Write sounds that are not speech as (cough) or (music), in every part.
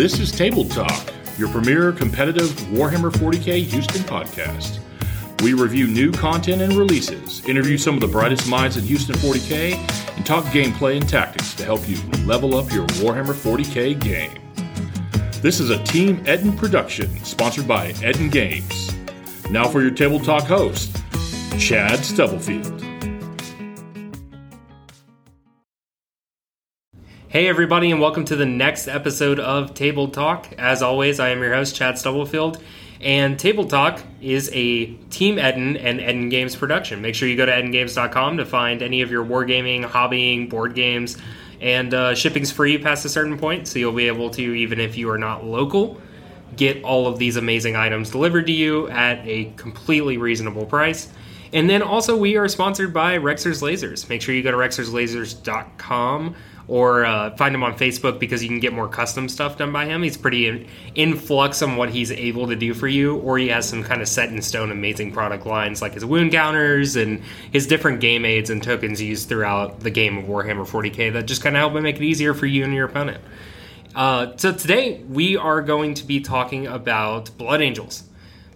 This is Tabled Talk, your premier competitive Warhammer 40k Houston podcast. We review new content and releases, interview some of the brightest minds in Houston 40k, and talk gameplay and tactics to help you level up your Warhammer 40k game. This is a Team Eden production sponsored by Eden Games. Now for your Tabled Talk host, Chad Stubblefield. Hey, everybody, and welcome to the next episode of Tabled Talk. As always, I am your host, Chad Stubblefield, and Tabled Talk is a Team Eden and Eden Games production. Make sure you go to edengames.com to find any of your wargaming, hobbying, board games, and uh, shipping's free past a certain point, so you'll be able to, even if you are not local, get all of these amazing items delivered to you at a completely reasonable price. And then also, we are sponsored by Rexer's Lasers. Make sure you go to rexerslasers.com or uh, find him on Facebook because you can get more custom stuff done by him. He's pretty in, in, flux on what he's able to do for you, or he has some kind of set in stone amazing product lines like his wound counters and his different game aids and tokens used throughout the game of Warhammer 40k that just kind of help make it easier for you and your opponent. Uh, so today we are going to be talking about Blood Angels.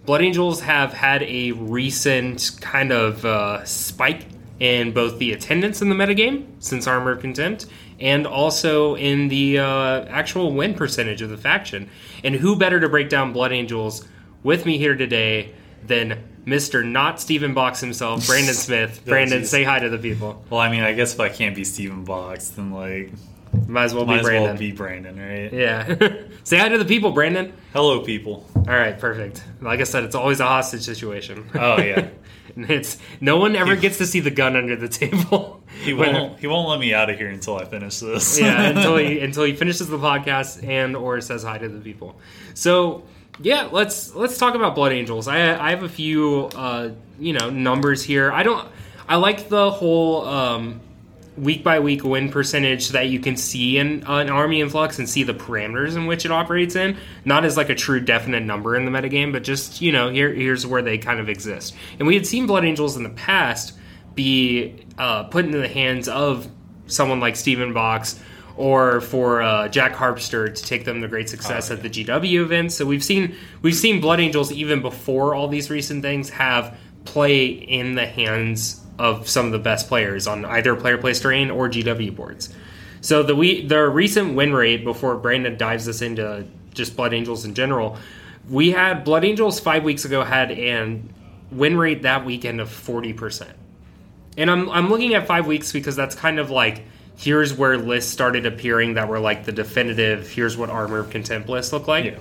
Blood Angels have had a recent kind of uh, spike in both the attendance in the metagame since Armor of Contempt and also in the uh, actual win percentage of the faction. And who better to break down Blood Angels with me here today than Mr. Not Stephen Box himself, Brandon (laughs) Smith. Brandon, say hi to the people. Well, I mean, I guess if I can't be Stephen Box, then like might as well might be Brandon. Well be Brandon, right? Yeah. (laughs) say hi to the people, Brandon. Hello, people. All right, perfect. Like I said, it's always a hostage situation. Oh yeah. (laughs) it's no one ever gets to see the gun under the table. He won't. he won't let me out of here until I finish this. yeah, (laughs) until he until he finishes the podcast and or says hi to the people. So yeah, let's let's talk about Blood Angels. I I have a few uh, you know numbers here. I don't. I like the whole um, week by week win percentage so that you can see an, an army influx and see the parameters in which it operates in not as like a true definite number in the metagame but just you know here here's where they kind of exist and we had seen blood angels in the past be uh, put into the hands of someone like Stephen Box or for uh, Jack Harpster to take them to great success oh, yeah. at the GW events. So we've seen we've seen Blood Angels even before all these recent things have play in the hands of some of the best players on either player play terrain or GW boards. So the we the recent win rate before Brandon dives us into just Blood Angels in general, we had Blood Angels five weeks ago had an win rate that weekend of forty percent. And I'm I'm looking at five weeks because that's kind of like here's where lists started appearing that were like the definitive here's what armor of contempt lists look like. Yeah.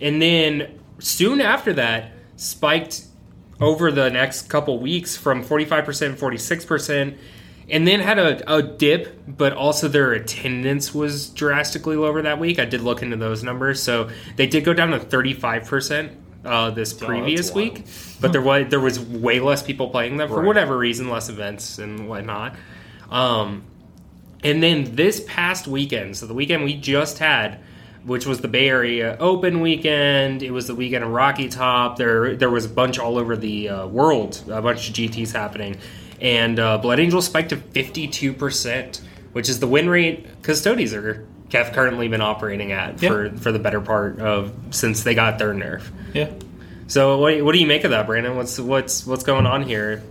And then soon after that spiked over the next couple weeks from 45%, 46%, and then had a, a dip, but also their attendance was drastically lower that week. I did look into those numbers. So they did go down to 35%. Uh, this oh, previous week, but there was there was way less people playing them for right. whatever reason, less events and whatnot. Um, and then this past weekend, so the weekend we just had, which was the Bay Area Open weekend. It was the weekend in Rocky Top. There, there was a bunch all over the uh, world, a bunch of GTS happening, and uh, Blood Angel spiked to fifty two percent, which is the win rate Custodes are have currently been operating at yeah. for for the better part of since they got their nerf. Yeah. So what, what do you make of that, Brandon? What's what's what's going on here?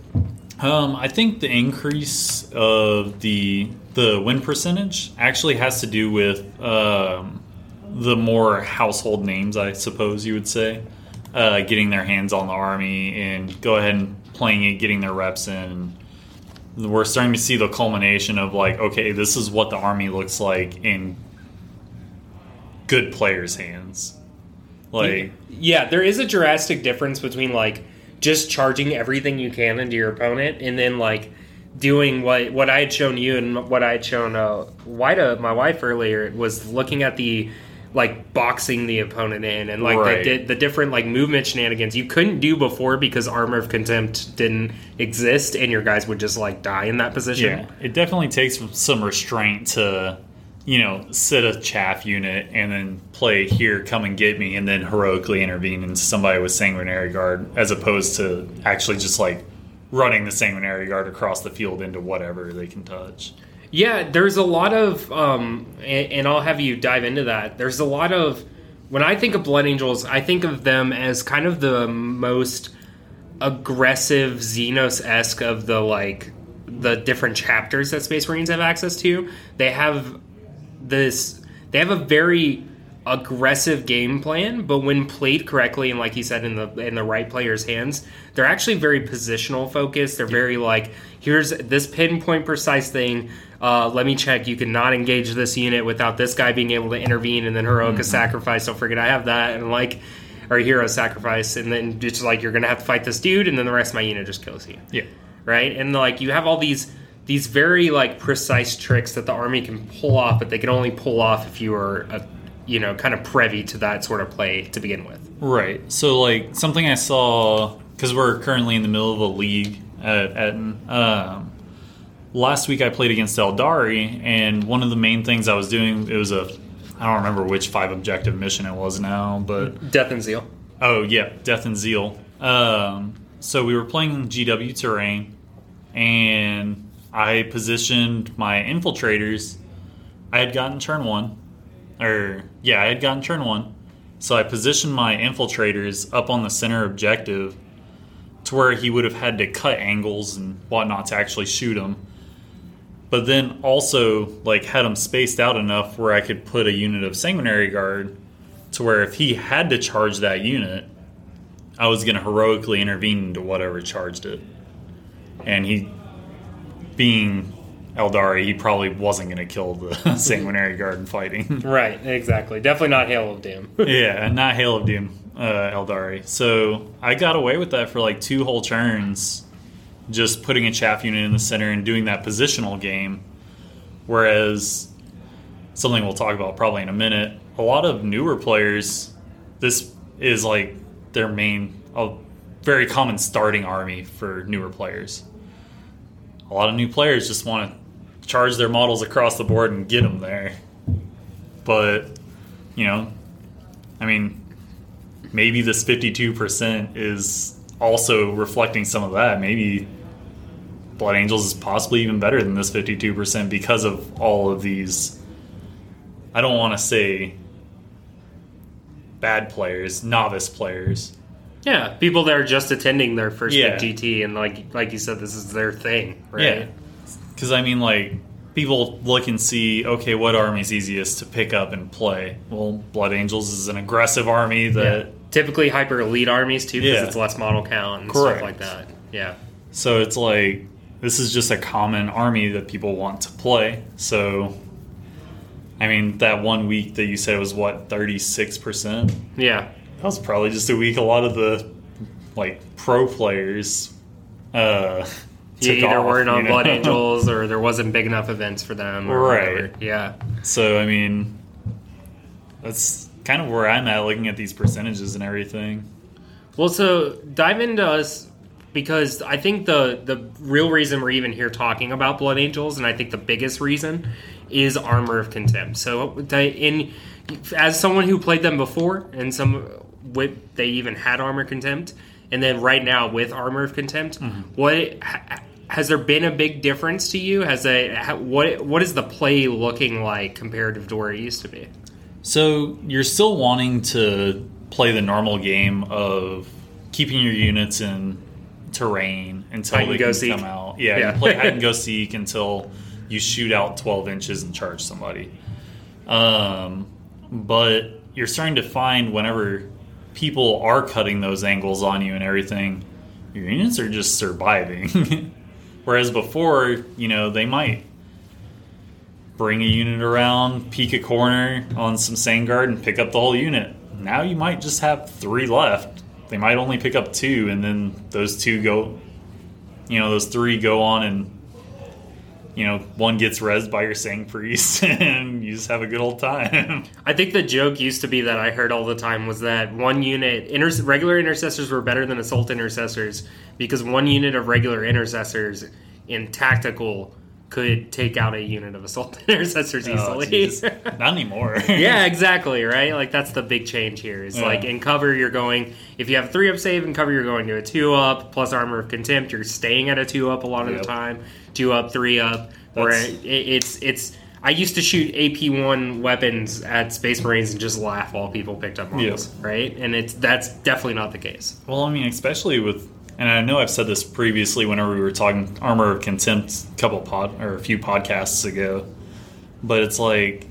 Um, I think the increase of the the win percentage actually has to do with um, the more household names, I suppose you would say, uh, getting their hands on the army and go ahead and playing it, getting their reps in. We're starting to see the culmination of like, okay, this is what the army looks like in good players' hands. Like, yeah, there is a drastic difference between like just charging everything you can into your opponent and then like doing what what I had shown you and what I had shown uh, Wida, my wife earlier was looking at the like boxing the opponent in and like right. the, the different like movement shenanigans you couldn't do before because armor of contempt didn't exist and your guys would just like die in that position yeah it definitely takes some restraint to you know sit a chaff unit and then play here come and get me and then heroically intervene into somebody with sanguinary guard as opposed to actually just like running the sanguinary guard across the field into whatever they can touch Yeah, there's a lot of, um, and, and I'll have you dive into that. There's a lot of, when I think of Blood Angels, I think of them as kind of the most aggressive Xenos esque of the like the different chapters that Space Marines have access to. They have this, they have a very aggressive game plan, but when played correctly and like you said in the in the right player's hands, they're actually very positional focused. They're very like here's this pinpoint precise thing. Uh, let me check. You cannot engage this unit without this guy being able to intervene, and then heroic mm-hmm. sacrifice. Don't forget I have that, and like or hero sacrifice, and then it's like you're gonna have to fight this dude, and then the rest of my unit just kills you. Yeah. Right, and like you have all these these very like precise tricks that the army can pull off, but they can only pull off if you are a you know kind of privy to that sort of play to begin with. Right. So like something I saw because we're currently in the middle of a league at Eden. Um, last week I played against Aeldari, and one of the main things I was doing it was a I don't remember which five objective mission it was now, but Death and Zeal. Oh yeah, Death and Zeal. Um, so we were playing GW terrain, and I positioned my infiltrators. I had gotten turn one, or yeah, I had gotten turn one. So I positioned my infiltrators up on the center objective to where he would have had to cut angles and whatnot to actually shoot him but then also like had him spaced out enough where I could put a unit of sanguinary guard to where if he had to charge that unit, I was going to heroically intervene into whatever charged it. And he, being Aeldari, he probably wasn't going to kill the (laughs) sanguinary guard in fighting. (laughs) Right, exactly. Definitely not Hail of Doom. (laughs) yeah, not Hail of Doom, uh, Aeldari. So I got away with that for like two whole turns just putting a chaff unit in the center and doing that positional game. Whereas something we'll talk about probably in a minute, a lot of newer players, this is like their main, a very common starting army for newer players. A lot of new players just want to charge their models across the board and get them there. But, you know, I mean, maybe this 52% is also reflecting some of that. Maybe Blood Angels is possibly even better than this 52% because of all of these. I don't want to say bad players, novice players. Yeah, people that are just attending their first yeah. big GT, and like like you said, this is their thing, right? Yeah. Because I mean, like people look and see, okay, what army is easiest to pick up and play? Well, Blood Angels is an aggressive army that yeah typically hyper elite armies too because yeah. it's less model count and Correct. stuff like that. Yeah. So it's like this is just a common army that people want to play. So I mean that one week that you said was what thirty six percent. Yeah. That was probably just a week a lot of the like pro players uh yeah, either off, weren't on know? Blood Angels or there wasn't big enough events for them. right. Whatever. Yeah. So I mean that's kind of where I'm at looking at these percentages and everything. Well, so dive into us because I think the the real reason we're even here talking about Blood Angels, and I think the biggest reason is Armor of Contempt. So, in as someone who played them before, and some with they even had Armor Contempt, and then right now with Armor of Contempt, mm-hmm. what has there been a big difference to you? Has a what what is the play looking like comparative to where it used to be? So you're still wanting to play the normal game of keeping your units in terrain until hide they can seek. come out. Yeah, yeah. you play hide and (laughs) go seek until you shoot out 12 inches and charge somebody. Um, but you're starting to find whenever people are cutting those angles on you and everything, your units are just surviving. (laughs) Whereas before, you know, they might bring a unit around, peek a corner on some Sangard, and pick up the whole unit. Now you might just have three left. They might only pick up two, and then those two go, you know, those three go on and, you know, one gets rezzed by your Sang Priest, (laughs) and you just have a good old time. (laughs) I think the joke used to be that I heard all the time was that one unit, inter- regular intercessors were better than assault intercessors because one unit of regular intercessors in tactical could take out a unit of assault (laughs) intercessors oh, easily. Oh, (laughs) Not anymore. (laughs) yeah, exactly. Right. Like that's the big change here. Is yeah. like in cover you're going if you have three up save in cover you're going to a two up plus armor of contempt. You're staying at a two up a lot of yep. the time. Two up, three up. Where it, it's it's. I used to shoot AP one weapons at Space Marines and just laugh while people picked up models, Yeah. right? And it's that's definitely not the case. Well, I mean, especially with, and I know I've said this previously whenever we were talking Armor of Contempt a couple pod or a few podcasts ago, but it's like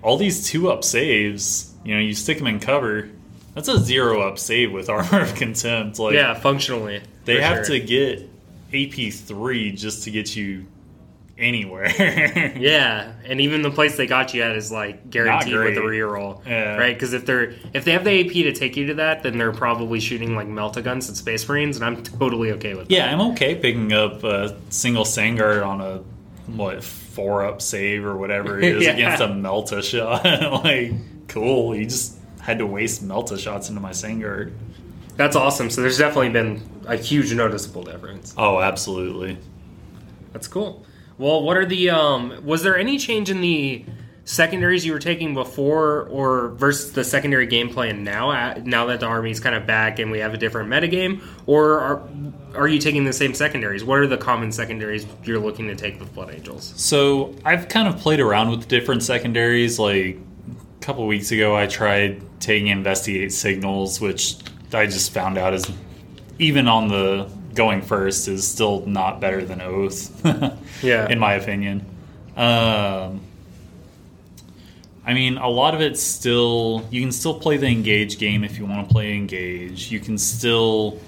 all these two up saves. You know, you stick them in cover. That's a zero up save with (laughs) Armor of Contempt. Like, yeah, functionally, they have sure. to get AP three just to get you anywhere. (laughs) Yeah, and even the place they got you at is like guaranteed with the reroll, Yeah. right? Because if they're if they have the AP to take you to that, then they're probably shooting like Melta guns at Space Marines, and I'm totally okay with that. Yeah, I'm okay picking up a single Sangard on a what four up save or whatever it (laughs) is Yeah. against a Melta shot. (laughs) like, cool. You just had to waste Melta shots into my Sangard. That's awesome. So there's definitely been a huge noticeable difference. Oh, absolutely. That's cool. Well, what are the um? Was there any change in the secondaries you were taking before, or versus the secondary game plan now? Now that the army's kind of back and we have a different metagame, or are are you taking the same secondaries? What are the common secondaries you're looking to take with Blood Angels? So I've kind of played around with different secondaries. Like a couple weeks ago, I tried taking investigate signals, which I just found out is even on the going first is still not better than oath. (laughs) Yeah. in my opinion. Um, I mean, a lot of it's still you can still play the engage game if you want to play engage. You can still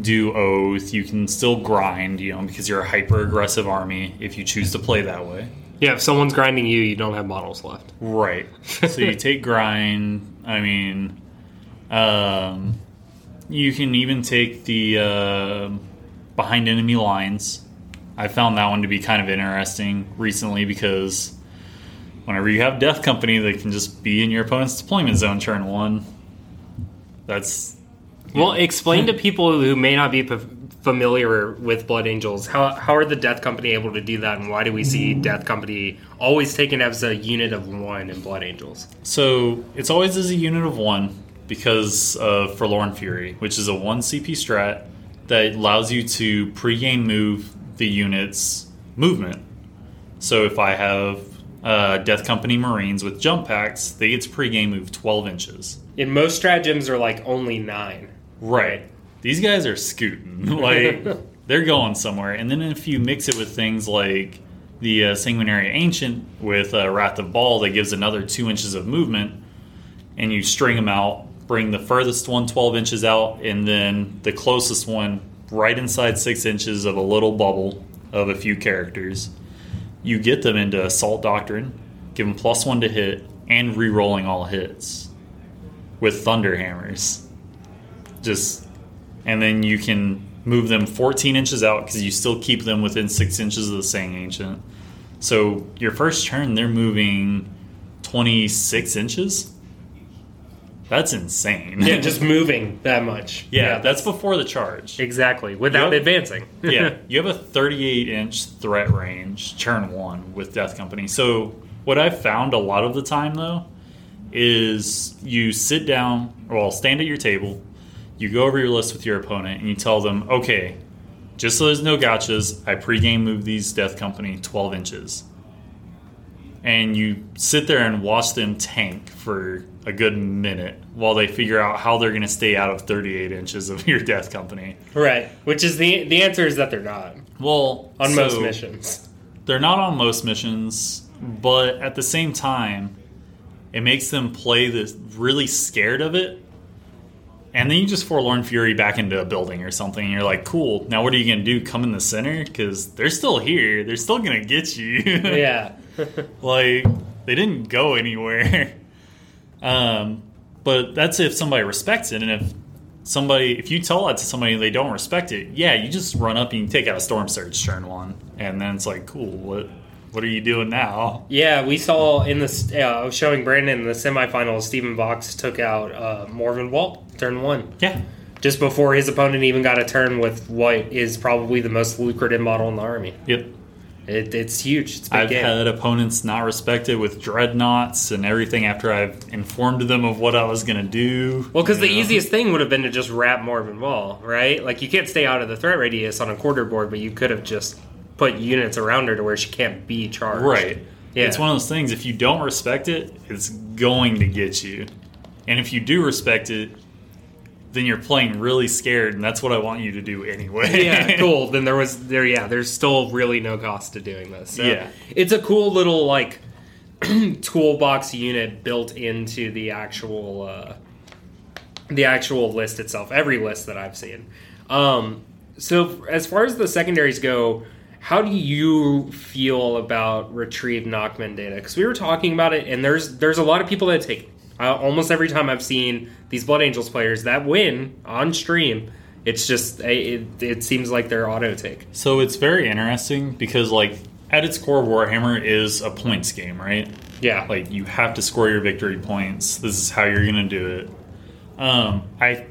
do oath. You can still grind, you know, because you're a hyper aggressive army if you choose to play that way. Yeah, if someone's grinding you, you don't have models left. Right. so you (laughs) take grind. I mean, um, you can even take the uh, behind enemy lines. I found that one to be kind of interesting recently because whenever you have Death Company, they can just be in your opponent's deployment zone turn one. That's Well, explain to people who may not be p- familiar with Blood Angels how how are the Death Company able to do that, and why do we see Death Company always taken as a unit of one in Blood Angels? So it's always as a unit of one because of Forlorn Fury, which is a one CP strat that allows you to pre-game move the unit's movement. So if I have uh, Death Company Marines with jump packs, they get to pre-game move 12 inches. And most stratagems, are like only nine. Right. These guys are scooting. (laughs) Like they're going somewhere. And then if you mix it with things like the uh, Sanguinary Ancient with uh, Wrath of Baal that gives another two inches of movement, and you string them out, bring the furthest one 12 inches out, and then the closest one right inside six inches of a little bubble of a few characters. You get them into Assault Doctrine, give them plus one to hit, and re rolling all hits with Thunder Hammers just and then you can move them 14 inches out because you still keep them within six inches of the Sang Ancient. So your first turn, they're moving 26 inches. That's insane. Yeah, (laughs) just moving that much. yeah, that's before the charge. exactly without Yep. advancing. yeah, (laughs) you have a 38 inch threat range, turn one with Death Company. So, what I've found a lot of the time though is you sit down, or well, stand at your table, you go over your list with your opponent, and you tell them, okay, just so there's no gotchas, I pregame move these Death Company 12 inches. And you sit there and watch them tank for a good minute while they figure out how they're going to stay out of 38 inches of (laughs) your Death Company. right. Which is the the answer is that they're not Well, on so- most missions. They're not on most missions, but at the same time, it makes them play this really scared of it. And then you just forlorn fury back into a building or something, and you're like, "Cool. Now what are you gonna do? Come in the center? Because they're still here. They're still gonna get you." (laughs) yeah. like they didn't go anywhere. (laughs) Um, but that's if somebody respects it, and if somebody, if you tell that to somebody and they don't respect it, yeah, you just run up and you take out a Stormsurge turn one, and then it's like, cool, what, what are you doing now? Yeah, we saw in the uh, I was showing Brandon in the semifinals. Stephen Box took out uh, Vahl turn one, Yeah, just before his opponent even got a turn with what is probably the most lucrative model in the army. yep. It, it's huge. It's big I've game. had opponents not respected with dreadnoughts and everything after I've informed them of what I was gonna do. well, because the know? easiest thing would have been to just wrap Morvenn Vahl, right? Like you can't stay out of the threat radius on a quarter board, but you could have just put units around her to where she can't be charged. Right. Yeah. It's one of those things. If you don't respect it, it's going to get you. And if you do respect it, then you're playing really scared, and that's what I want you to do anyway. yeah, (laughs) cool. Then there was there. Yeah, there's still really no cost to doing this. So Yeah. it's a cool little like (clears throat) toolbox unit built into the actual uh, the actual list itself. Every list that I've seen. Um, so as far as the secondaries go, how do you feel about retrieve Nachmund data? Because we were talking about it, and there's there's a lot of people that take. Uh, almost every time I've seen these Blood Angels players that win on stream, it's just it, it seems like they're auto take. So it's very interesting because, like, at its core, Warhammer is a points game, right? Yeah, Like, you have to score your victory points. This is how you're going to do it. Um, I,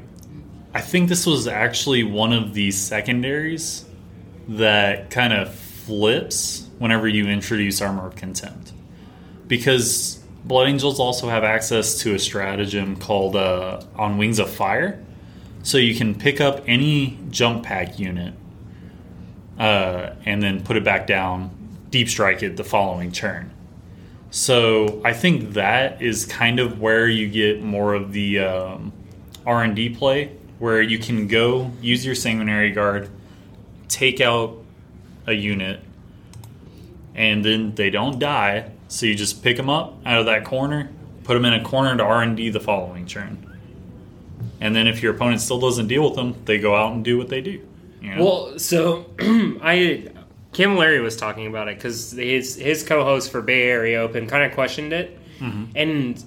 I think this was actually one of the secondaries that kind of flips whenever you introduce Armor of Contempt, because Blood Angels also have access to a stratagem called uh, On Wings of Fire, so you can pick up any jump pack unit uh, and then put it back down, deep strike it the following turn. So I think that is kind of where you get more of the um, R and D play, where you can go use your sanguinary guard, take out a unit, and then they don't die. So you just pick them up out of that corner, put them in a corner to R and D the following turn, and then if your opponent still doesn't deal with them, they go out and do what they do. You know? Well, so (clears throat) I Camilleri was talking about it because his his co-host for Bay Area Open kind of questioned it, mm-hmm. and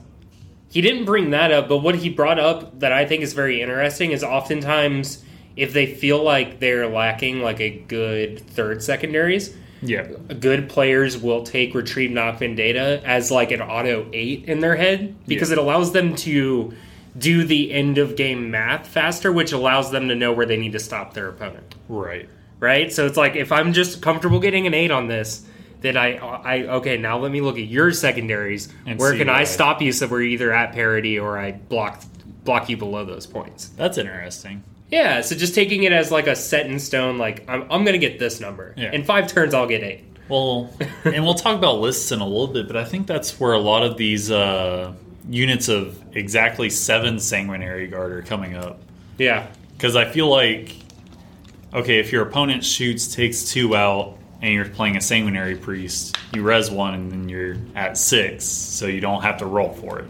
he didn't bring that up. But what he brought up that I think is very interesting is oftentimes if they feel like they're lacking like a good third secondaries, yeah, good players will take retrieve Nachmund data as like an auto eight in their head because Yeah. it allows them to do the end of game math faster, which allows them to know where they need to stop their opponent. right. Right? So it's like if I'm just comfortable getting an eight on this, then I I okay, now let me look at your secondaries. And where can I I- stop you so we're either at parity or I block block you below those points. That's interesting. Yeah, so just taking it as like a set in stone, like I'm, I'm gonna get this number. Yeah. In five turns I'll get eight. Well, (laughs) and we'll talk about lists in a little bit, but I think that's where a lot of these uh, units of exactly seven sanguinary guard are coming up. Yeah. Because I feel like, okay, if your opponent shoots, takes two out, and you're playing a sanguinary priest, you res one, and then you're at six, so you don't have to roll for it.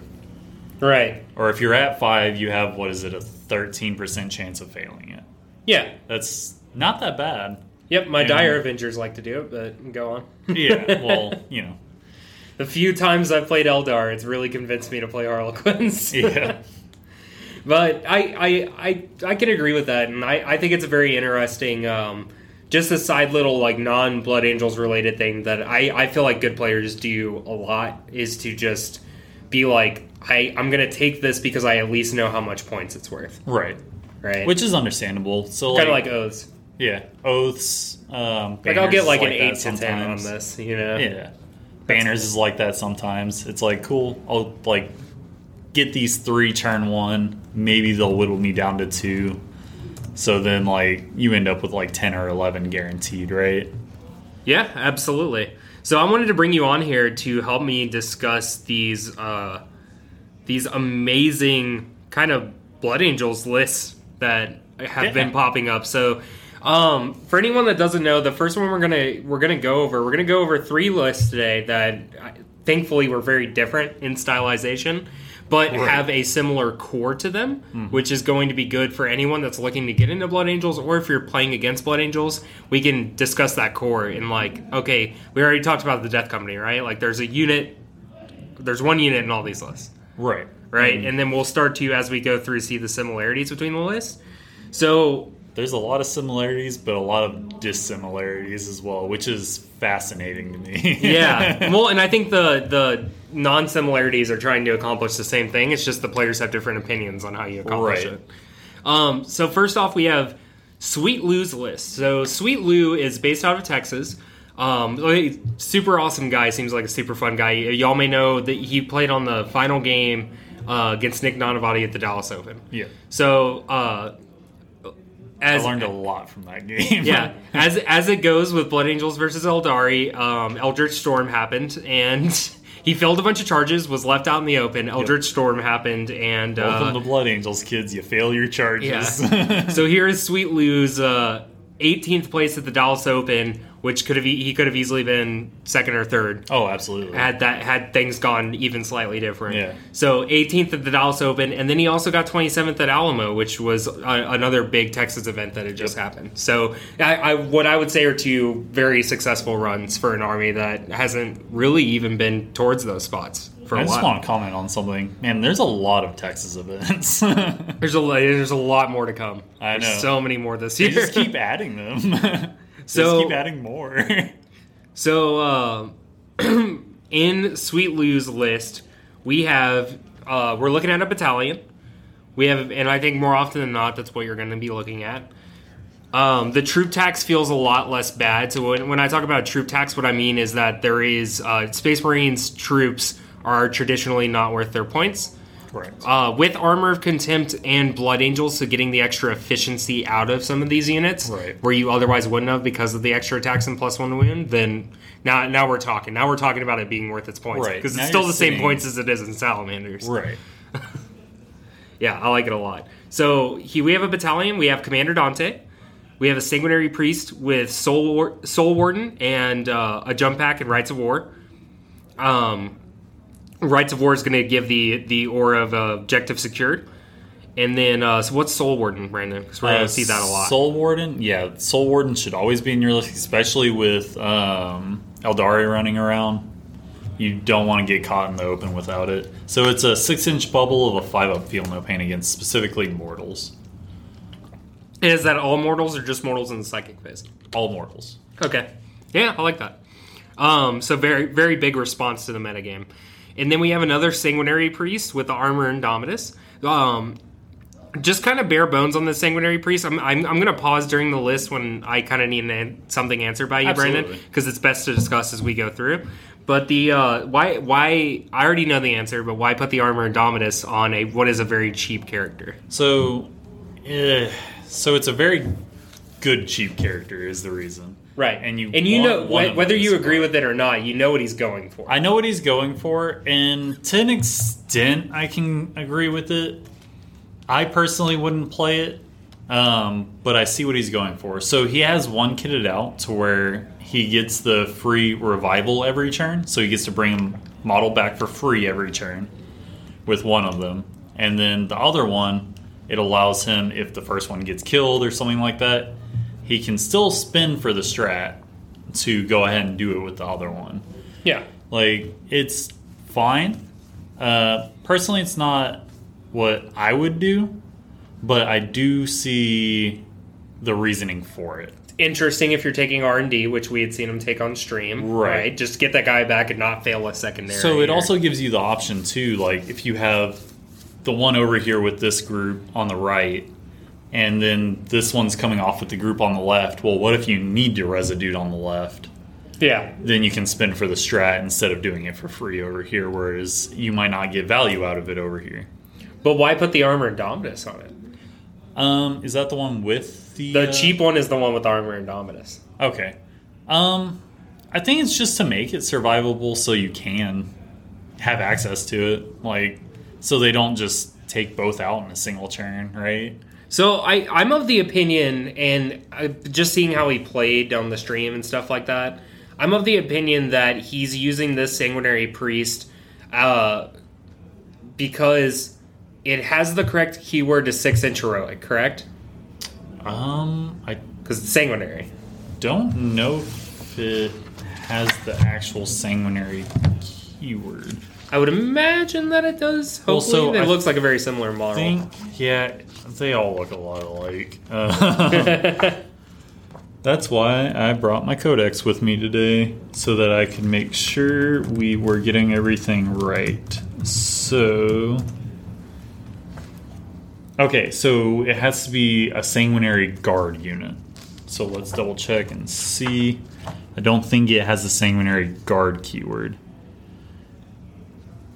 Right. Or if you're at five, you have what is it, a 13% chance of failing it. Yeah. That's not that bad. Yep, my Yeah. dire Avengers like to do it, but go on. (laughs) Yeah, well, you know, The few times I've played Eldar, it's really convinced me to play Harlequins. (laughs) yeah. but I, I, I, I can agree with that, and I, I think it's a very interesting, um, just a side little like non Blood Angels related thing that I, I feel like good players do a lot is to just be like, I, I'm gonna take this because I at least know how much points it's worth, Right. right? Which is understandable. So, kind of like oaths. yeah, oaths. Um, Like I'll get is like an eight to ten on this, you know? Yeah, banners is like that sometimes. It's like cool. I'll like get these three turn one. Maybe they'll whittle me down to two. So then, like, you end up with like ten or eleven guaranteed, right? Yeah, absolutely. So I wanted to bring you on here to help me discuss these uh, these amazing kind of Blood Angels lists that have Yeah. been popping up. So um, for anyone that doesn't know, the first one we're gonna we're gonna go over we're gonna go over three lists today that uh, thankfully were very different in stylization. But Right. have a similar core to them, which is going to be good for anyone that's looking to get into Blood Angels, or if you're playing against Blood Angels, we can discuss that core in like, okay, we already talked about the Death Company, right? Like, there's a unit, there's one unit in all these lists, Right. right? And then we'll start to, as we go through, see the similarities between the lists. So, There's a lot of similarities, but a lot of dissimilarities as well, which is fascinating to me. yeah, (laughs) well, and I think the the non similarities are trying to accomplish the same thing. It's just the players have different opinions on how you accomplish Right. it. Um, so first off, we have Sweet Lou's list. So Sweet Lou is based out of Texas. Um, super awesome guy. Seems like a super fun guy. Y'all may know that he played on the final game uh, against Nick Nanavati at the Dallas Open. yeah. So uh, as I learned a lot from that game. yeah, as as it goes with Blood Angels versus Eldari, um, Eldritch Storm happened, and (laughs) he failed a bunch of charges, was left out in the open. Eldritch Storm happened, and Welcome uh, to Blood Angels, kids. You fail your charges. yeah. (laughs) so here is Sweet Lou's uh, 18th place at the Dallas Open, which could have e- he could have easily been second or third oh, absolutely. had that had things gone even slightly different. Yeah. So 18th at the Dallas Open, and then he also got 27th at Alamo, which was a, another big Texas event that had just happened. So I, I, what I would say are two very successful runs for an army that hasn't really even been towards those spots for I just while. want to comment on something. Man, there's a lot of Texas events. (laughs) There's a there's a lot more to come. I There's know. so many more this they year. just keep adding them. (laughs) So- just keep adding more. (laughs) So, uh, (clears throat) in Sweet Lou's list, we have uh, we're looking at a battalion. We have, and I think more often than not, that's what you're going to be looking at. Um, the troop tax feels a lot less bad. So when, when I talk about troop tax, what I mean is that there is uh, Space Marines troops are traditionally not worth their points. Correct. Uh, with Armor of Contempt and Blood Angels, so getting the extra efficiency out of some of these units, Right. where you otherwise wouldn't have because of the extra attacks and plus one wound, then now now we're talking. Now we're talking about it being worth its points Right. because it's still the same points as it is in Salamanders. right. (laughs) Yeah, I like it a lot. So he, we have a battalion. We have Commander Dante. We have a Sanguinary Priest with Soul War, Soul Warden and uh, a jump pack and Rites of War. Um, Rites of War is going to give the the aura of uh, objective secured. And then, uh, so what's Soul Warden, Brandon? Because we're going Uh, to see that a lot. Soul Warden, yeah, Soul Warden should always be in your list, especially with um, Eldari running around. You don't want to get caught in the open without it. So it's a six-inch bubble of a five-up feel no pain against specifically mortals, Is that all mortals or just mortals in the psychic phase? all mortals. Okay. Yeah, I like that. Um, so very very big response to the metagame. And then we have another sanguinary priest with the armor Indomitus. Um, just kind of bare bones on the sanguinary priest. I'm, I'm, I'm going to pause during the list when I kind of need an, something answered by you, Brandon, because it's best to discuss as we go through. But the uh, why why I already know the answer, but why put the armor Indomitus on a what is a very cheap character? So, eh, so it's a very good cheap character is the reason. Right, And you and you know wh- whether you agree with it or not, you know what he's going for. I know what he's going for, and to an extent, I can agree with it. I personally wouldn't play it, um, but I see what he's going for. So he has one kitted out to where he gets the free revival every turn, so he gets to bring him model back for free every turn with one of them, and then the other one, it allows him if the first one gets killed or something like that, he can still spin for the strat to go ahead and do it with the other one. yeah. Like it's fine. Uh, personally, it's not what I would do, but I do see the reasoning for it. interesting if you're taking R and D, which we had seen him take on stream, Right. Just get that guy back and not fail a secondary. So it also gives you the option too, like if you have the one over here with this group on the right, and then this one's coming off with the group on the left. Well, what if you need to residue on the left? yeah, Then you can spin for the strat instead of doing it for free over here, whereas you might not get value out of it over here. but why put the armor Indomitus on it? Um, is that the one with the The uh, cheap one is the one with armor Indomitus. Okay. Um, I think it's just to make it survivable so you can have access to it, like so they don't just take both out in a single turn, right? So I, I'm of the opinion, and uh, just seeing how he played on the stream and stuff like that, I'm of the opinion that he's using this sanguinary priest uh, because it has the correct keyword to six inch heroic, correct? Um, I Because it's sanguinary. don't know if it has the actual sanguinary keyword. I would imagine that it does. Hopefully, Well, so it I looks like a very similar model. think, yeah, they all look a lot alike. Uh, (laughs) (laughs) that's why I brought my codex with me today, so that I could make sure we were getting everything right. So. Okay, so it has to be a sanguinary guard unit. So let's double check and see. I don't think it has the sanguinary guard keyword.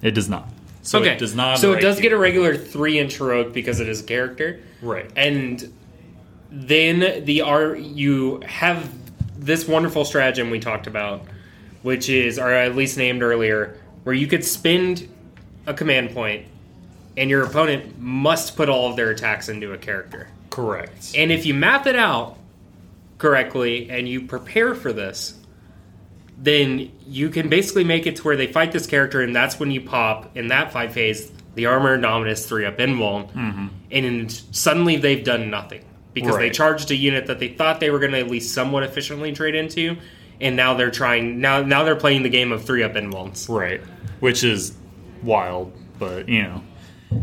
It does not. So okay, it does not. So it does get a regular three inch heroic because it is a character, Right. and then the R you have this wonderful stratagem we talked about, which is or at least named earlier, where you could spend a command point, and your opponent must put all of their attacks into a character. Correct. And if you map it out correctly and you prepare for this, then you can basically make it to where they fight this character, and that's when you pop in that fight phase the armor Indomitus three up invuln, mm-hmm. and suddenly they've done nothing because they charged a unit that they thought they were going to at least somewhat efficiently trade into, and now they're trying now now they're playing the game of three up invulns. Right. Which is wild, but you know.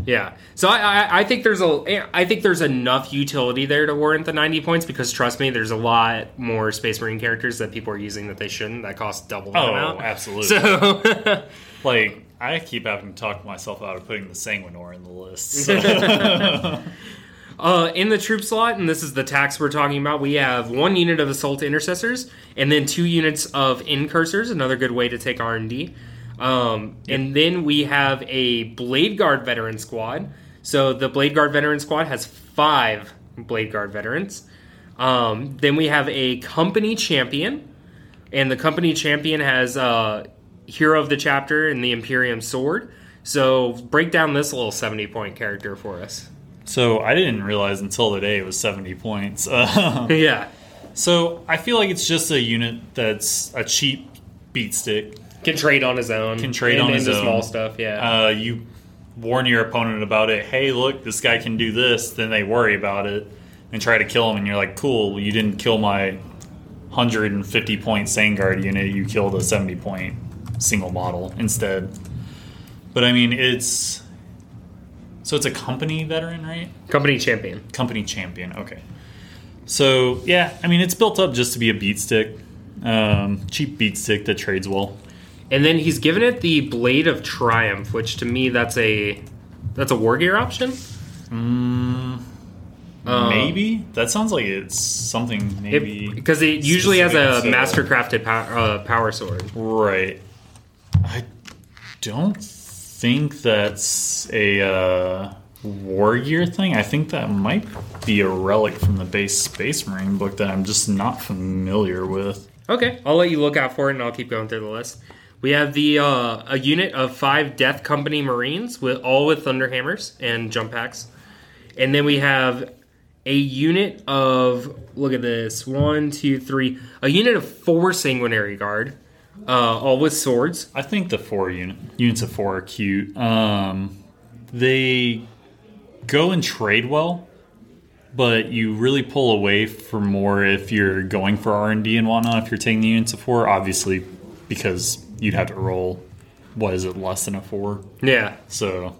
Yeah, so I, I I think there's a I think there's enough utility there to warrant the 90 points because trust me, there's a lot more Space Marine characters that people are using that they shouldn't that cost double the Oh, amount. absolutely. So (laughs) like I keep having to talk myself out of putting the Sanguinor in the list. so- (laughs) uh, in the troop slot, and this is the tax we're talking about, we have one unit of Assault Intercessors and then two units of Incursors, another good way to take R and D. Um, And then we have a Blade Guard veteran squad. So the Blade Guard veteran squad has five Blade Guard veterans. Um, then we have a company champion, and the company champion has uh, hero of the chapter and the Imperium sword. So break down this little seventy point character for us. so I didn't realize until today it was 70 points. (laughs) Yeah, so I feel like it's just a unit that's a cheap beat stick. Can trade on his own. Can trade and on his own. small stuff. Yeah, Uh, you warn your opponent about it. Hey, look, this guy can do this. Then they worry about it and try to kill him. And you're like, cool, you didn't kill my 150 point Sangard unit. You killed a 70 point single model instead. But I mean, it's so it's a company veteran, right? company champion. Company champion. Okay. So yeah, I mean, it's built up just to be a beat stick, um, cheap beat stick that trades well. And then he's given it the Blade of Triumph, which to me that's a that's a war gear option. Uh, maybe that sounds like it's something maybe because it usually has a to- master crafted pow- uh, power sword. right. I don't think that's a uh, war gear thing. I think that might be a relic from the base Space Marine book that I'm just not familiar with. Okay, I'll let you look out for it, and I'll keep going through the list. We have the uh, a unit of five Death Company Marines with all with Thunderhammers and jump packs, and then we have a unit of look at this one, two, three, a unit of four Sanguinary Guard, uh, all with swords. I think the four unit, units of four are cute. Um, they go and trade well, but you really pull away for more if you're going for R and D and whatnot. If you're taking the units of four, obviously, because you'd have to roll. What is it? Less than a four, Yeah. so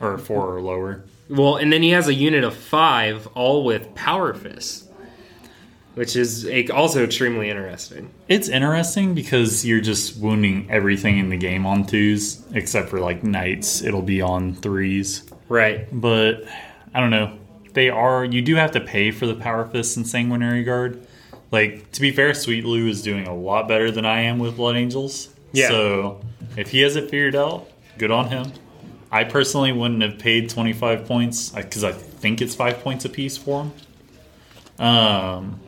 or four or lower. Well, and then he has a unit of five, all with Power Fist, which is also extremely interesting. It's interesting because you're just wounding everything in the game on twos, except for like knights. It'll be on threes. Right. but I don't know. They are. You do have to pay for the Power Fist and Sanguinary Guard. Like to be fair, Sweet Lou is doing a lot better than I am with Blood Angels. Yeah. So if he has it figured out, good on him. I personally wouldn't have paid twenty five points because I think it's five points apiece for him. Um,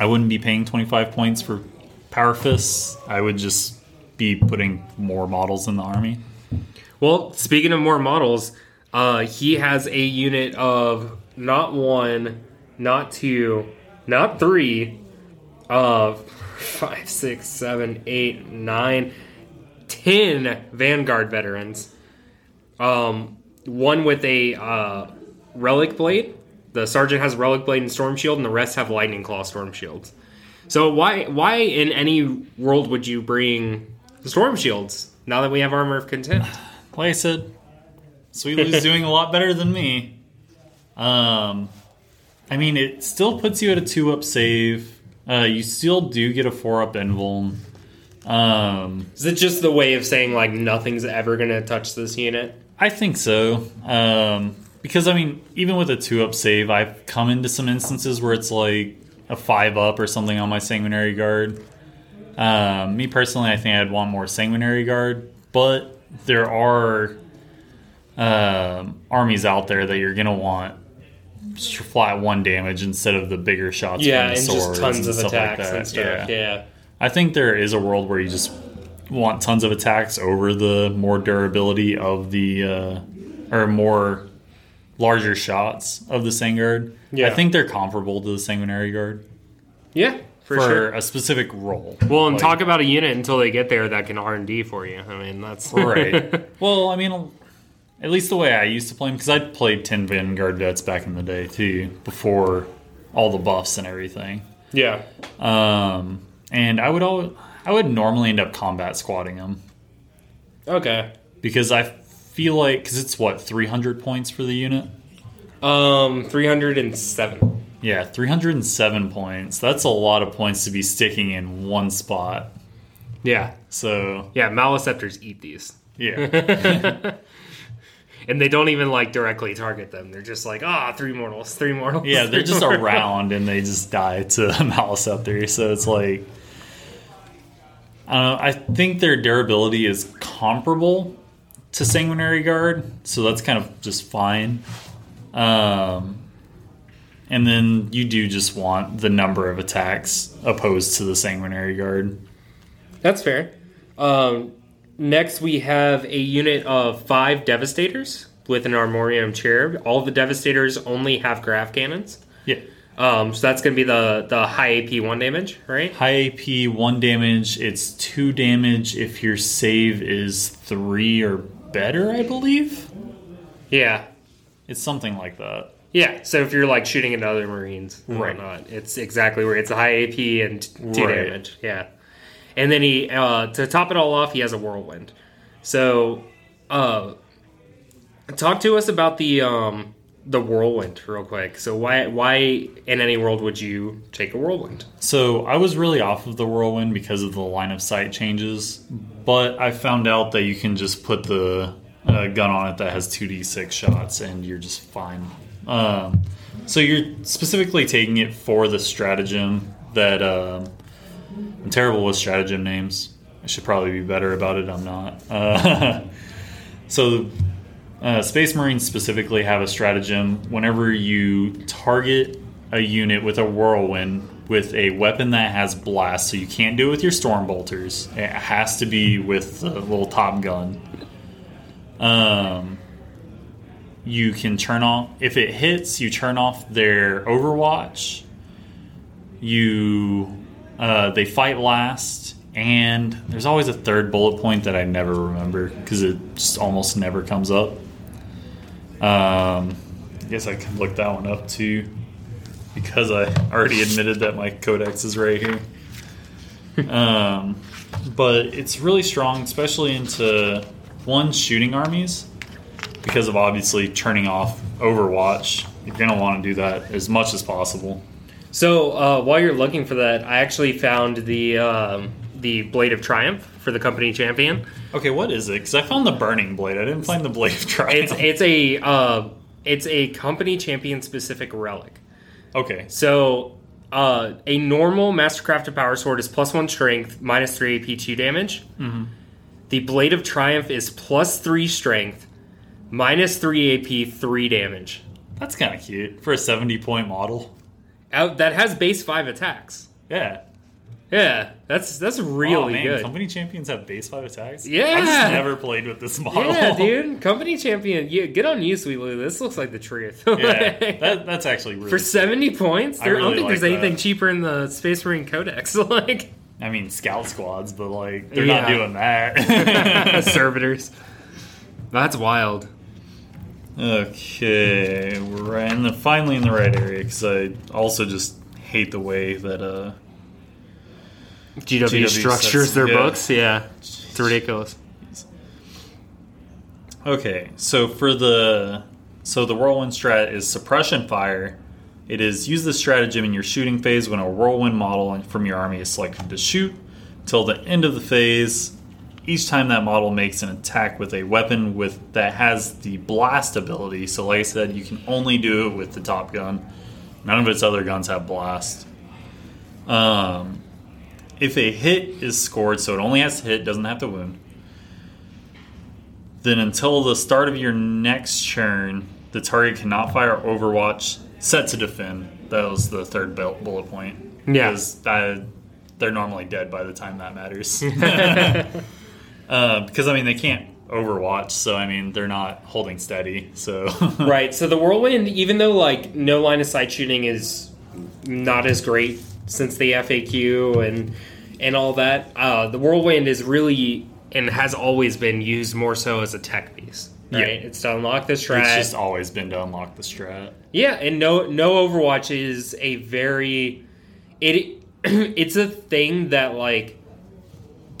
I wouldn't be paying twenty five points for Power Fists. I would just be putting more models in the army. Well, speaking of more models, uh, he has a unit of not one, not two, not three, uh, five, six, seven, eight, nine, ten Vanguard veterans. Um, one with a uh, relic blade. The sergeant has relic blade and storm shield, and the rest have lightning claw storm shields. So why why in any world would you bring the storm shields now that we have armor of contempt? (sighs) Place it. said, Sweet (laughs) doing a lot better than me. Um, I mean, it still puts you at a two up save. Uh, you still do get a four up invuln. Um, Is it just the way of saying like nothing's ever gonna touch this unit? I think so. Um, because I mean, even with a two up save, I've come into some instances where it's like a five up or something on my sanguinary guard. Um, me personally, I think I'd want more sanguinary guard, but there are um, armies out there that you're gonna want flat one damage instead of the bigger shots. Yeah, from and just tons and of stuff like attacks and stuff. Yeah. I think there is a world where you just want tons of attacks over the more durability of the uh, or more larger shots of the Sangard. Yeah. I think they're comparable to the Sanguinary Guard Yeah, for, for, sure. a specific role. Well, and Like- talk about a unit until they get there that can R and D for you. I mean, that's right. (laughs) well, I mean, at least the way I used to play them, because I played ten Vanguard vets back in the day too, before all the buffs and everything. yeah. Um, and I would all I would normally end up combat squatting them Okay. because I feel like because it's what three hundred points for the unit. Um, three hundred and seven. Yeah, three hundred and seven points. That's a lot of points to be sticking in one spot. Yeah. So Yeah. Maleceptors eat these, yeah, (laughs) (laughs) and they don't even like directly target them. They're just like, ah, three mortals, three mortals. yeah, they're just mortals." (laughs) around and they just die to (laughs) Maleceptor. So it's like I don't know. I think their durability is comparable to Sanguinary Guard, so that's kind of just fine. Um, and then you do just want the number of attacks opposed to the Sanguinary Guard. That's fair. Um, next, we have a unit of five Devastators with an Armorium Cherub. All the Devastators only have grav cannons. Yeah. Um, so that's going to be the, the high AP one damage, right? High AP, one damage. It's two damage if your save is three or better, I believe. Yeah. It's something like that. Yeah. So if you're like shooting into other Marines Right. whatnot, it's exactly where it's a high AP and two Right. damage. Yeah. And then he, uh, to top it all off, he has a Whirlwind. So, uh, talk to us about the, um, the whirlwind real quick. So why why in any world would you take a whirlwind? So I was really off of the whirlwind because of the line of sight changes, but I found out that you can just put the uh, gun on it that has two d six shots, and you're just fine. Um, so you're specifically taking it for the stratagem that um, I'm terrible with stratagem names. I should probably be better about it. I'm not. (laughs) Uh, so uh, Space Marines specifically have a stratagem whenever you target a unit with a whirlwind with a weapon that has blast, so you can't do it with your storm bolters. It has to be with the little top gun. Um, you can turn off if it hits. You turn off their Overwatch. You uh, they fight last, and there's always a third bullet point that I never remember because it just almost never comes up. Um, I guess I can look that one up too because I already admitted that my codex is right here. um, but it's really strong, especially into one shooting armies because of obviously turning off Overwatch. You're gonna want to do that as much as possible. So uh, while you're looking for that, I actually found the um, the blade of triumph for the company champion. Okay, what is it? Because I found the burning blade. I didn't find the blade of triumph. It's it's a uh, it's a company champion specific relic. okay, So uh, a normal Mastercrafted Power Sword is plus one strength, minus three AP, two damage. The Blade of Triumph is plus three strength, minus three AP, three damage. that's kind of cute for a 70 point model. Out that has base five attacks. Yeah. Yeah, that's that's really oh, man, good. Company champions have base five attacks. Yeah. I just never played with this model. Yeah, (laughs) dude, company champion. Yeah, get on you, sweet Lou. This looks like the truth. (laughs) yeah, that, that's actually really. For seventy points, I there, I, don't really think there's like anything cheaper in the Space Marine Codex. (laughs) like I mean, scout squads, but like they're Yeah. not doing that. servitors. That's wild. Okay, we're in the finally in the right area because I also just hate the way that uh GW, GW structures sets- their yeah. books. Yeah, it's ridiculous. Okay, so for the so the whirlwind strat is suppression fire. It is use the stratagem in your shooting phase when a whirlwind model from your army is selected to shoot till the end of the phase. Each time that model makes an attack with a weapon with that has the blast ability. So, like I said, you can only do it with the top gun. None of its other guns have blast. Um, if a hit is scored, so it only has to hit, doesn't have to wound then until the start of your next turn, the target cannot fire Overwatch set to defend. That was the third bullet point. Yeah. Because that, they're normally dead by the time that matters. (laughs) (laughs) uh, because, I mean, they can't overwatch, so, I mean, they're not holding steady. So, (laughs) Right. So the whirlwind, even though like no line of sight shooting is not as great since the FAQ and and all that, uh, the whirlwind is really and has always been used more so as a tech piece. Right. Yeah. It's to unlock the strat. it's just always been to unlock the strat. Yeah, and no no Overwatch is a very it (clears throat) it's a thing that like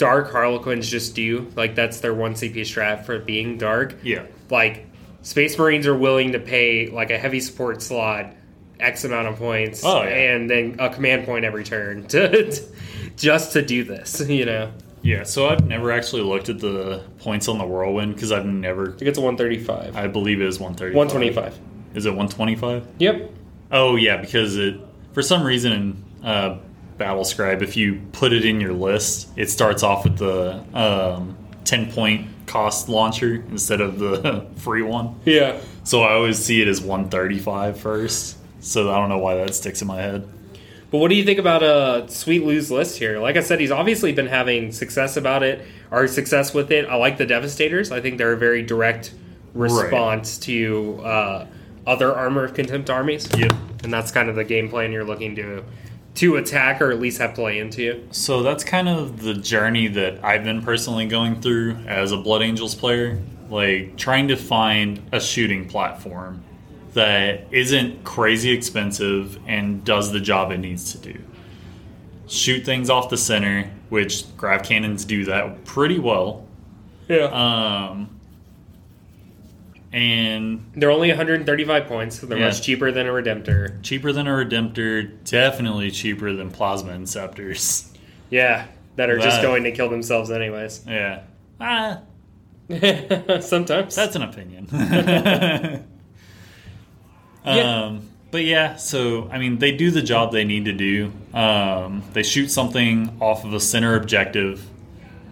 dark harlequins just do. Like that's their one CP strat for being dark. Yeah. Like Space Marines are willing to pay like a heavy support slot X amount of points Oh, yeah. and then a command point every turn (laughs) to just to do this, you know. Yeah, so I've never actually looked at the points on the whirlwind because I've never. I think it's a 135. I believe it is 130. 125. Is it 125? Yep. Oh yeah, because it for some reason in uh, Battle Scribe, if you put it in your list, it starts off with the um, 10 point cost launcher instead of the (laughs) free one. Yeah. So I always see it as 135 first. So I don't know why that sticks in my head. But what do you think about uh, Sweet Lou's list here? Like I said, he's obviously been having success about it, or success with it. I like the Devastators. I think they're a very direct response to uh, other Armor of Contempt armies. Yep. And that's kind of the game plan you're looking to to attack or at least have play into. you. So that's kind of the journey that I've been personally going through as a Blood Angels player. Like trying to find a shooting platform that isn't crazy expensive and does the job it needs to do. Shoot things off the center, which grav cannons do that pretty well. Yeah. Um, and they're only 135 points. So they're Yeah. much cheaper than a Redemptor. cheaper than a Redemptor, definitely cheaper than Plasma Inceptors. Yeah. That are just going to kill themselves anyways. Yeah. Ah, (laughs) Sometimes. That's an opinion. (laughs) (laughs) Yeah. um, but yeah, so I mean, they do the job they need to do. Um, they shoot something off of a center objective.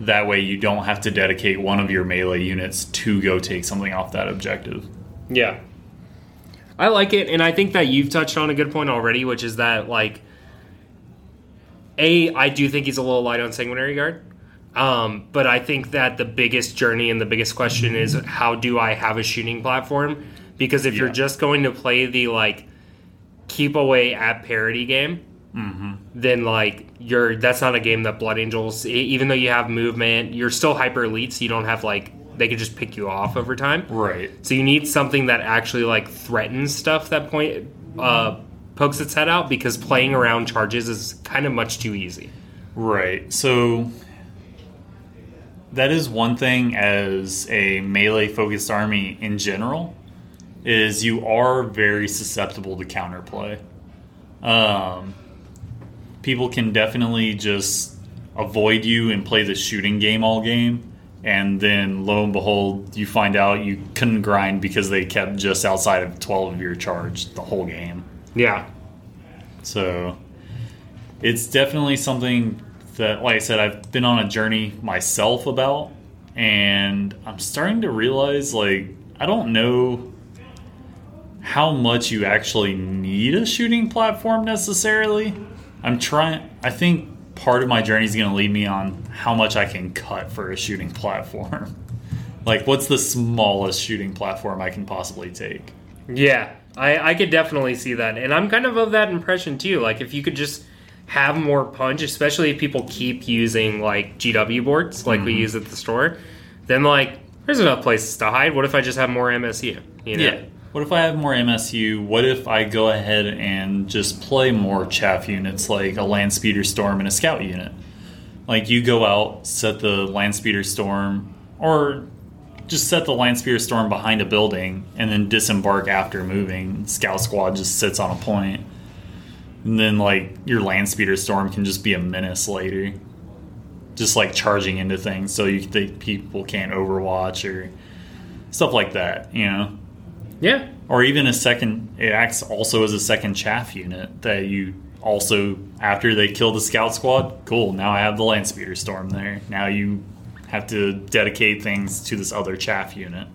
That way, you don't have to dedicate one of your melee units to go take something off that objective. Yeah. I like it, and I think that you've touched on a good point already, which is that, like, A, I do think he's a little light on Sanguinary Guard. Um, but I think that the biggest journey and the biggest question is how do I have a shooting platform? Because if you're just going to play the, like, keep away at parity game, then like you're that's not a game that Blood Angels. Even though you have movement, you're still hyper elite, so you don't have like they could just pick you off over time. Right. So you need something that actually like threatens stuff that point uh, pokes its head out because playing around charges is kind of much too easy. Right. So that is one thing as a melee focused army in general is you are very susceptible to counterplay. Um, people can definitely just avoid you and play the shooting game all game and then lo and behold you find out you couldn't grind because they kept just outside of 12 of your charge the whole game. Yeah, So it's definitely something that, like I said, I've been on a journey myself about, and I'm starting to realize, like, I don't know how much you actually need a shooting platform necessarily. I'm trying, I think part of my journey is going to lead me on how much I can cut for a shooting (laughs) platform. like, what's the smallest shooting platform I can possibly take? yeah. I I could definitely see that, and I'm kind of of that impression too. Like if you could just have more punch, especially if people keep using like GW boards like we mm-hmm. use at the store, then like there's enough places to hide. What if I just have more MSU? You know? Yeah. What if I have more MSU? What if I go ahead and just play more chaff units like a land speeder storm and a scout unit? Like you go out, set the land speeder storm, or just set the land speeder storm behind a building and then disembark after moving. Scout squad just sits on a point. And then like your land speeder storm can just be a menace later. Just like charging into things so you think people can't overwatch or stuff like that, you know? Yeah. or even a second it acts also as a second chaff unit that you also after they kill the scout squad cool now i have the land speeder storm there now you have to dedicate things to this other chaff unit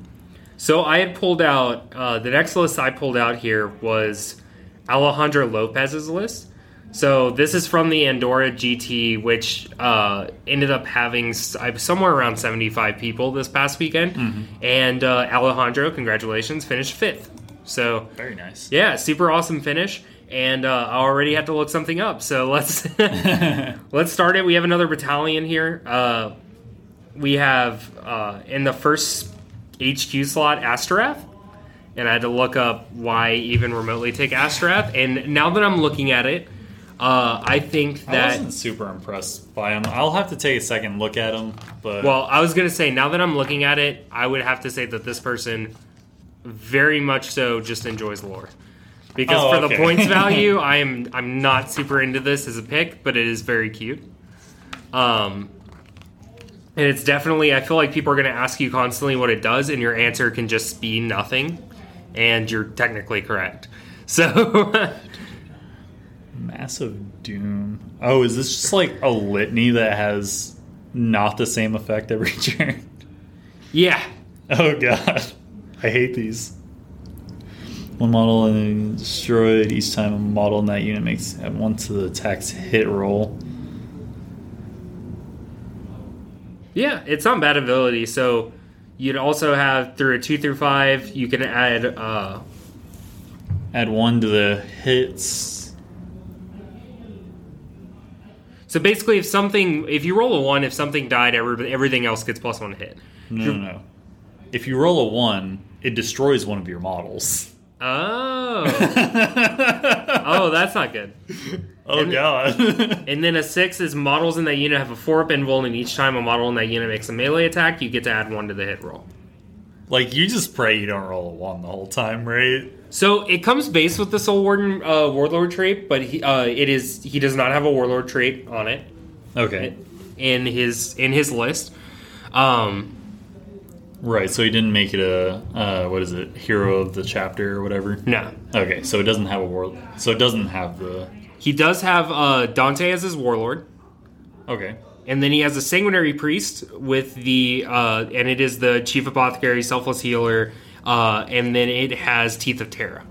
So I had pulled out uh, the next list I pulled out here was Alejandro Lopez's list. So this is from the Andorra GT, which uh, ended up having somewhere around 75 people this past weekend. And uh, Alejandro, congratulations, finished fifth. So Very nice. yeah, super awesome finish. And uh, I already had to look something up. So let's (laughs) (laughs) let's start it. We have another battalion here. Uh, we have uh, in the first HQ slot Astorath, and I had to look up why even remotely take Astorath. And now that I'm looking at it, uh, I think I that wasn't super impressed by him. I'll have to take a second look at him, but well, I was gonna say now that I'm looking at it, I would have to say that this person very much so just enjoys lore. Because Oh, for the points (laughs) value, I am I'm not super into this as a pick, but it is very cute. Um, and it's definitely I feel like people are going to ask you constantly what it does, and your answer can just be nothing, and you're technically correct. So (laughs) massive doom. Oh, is this just like a litany that has not the same effect every (laughs) turn? yeah, Oh god, I hate these. One model and destroyed each time a model in that unit makes at one to the attack's hit roll. Yeah, it's not bad ability. So you'd also have through a two through five, you can add. Uh, Add one to the hits. So basically, if something, if you roll a one, if something died, every, everything else gets plus one hit. No, no, no. If you roll a one, it destroys one of your models. Oh, (laughs) oh, that's not good. Oh god. (laughs) And then a six is models in that unit have a four up invul, and each time a model in that unit makes a melee attack, you get to add one to the hit roll. Like you just pray you don't roll a one the whole time, right? So it comes base with the Soul Warden uh, Warlord trait, but he, uh, it is he does not have a Warlord trait on it. Okay. in his in his list. Um, Right, so he didn't make it a uh, what is it, hero of the chapter or whatever. no, Okay, so it doesn't have a world. So it doesn't have the. he does have uh, Dante as his warlord, Okay. And then he has a sanguinary priest with the uh, and it is the chief apothecary, selfless healer, uh, and then it has teeth of Terra.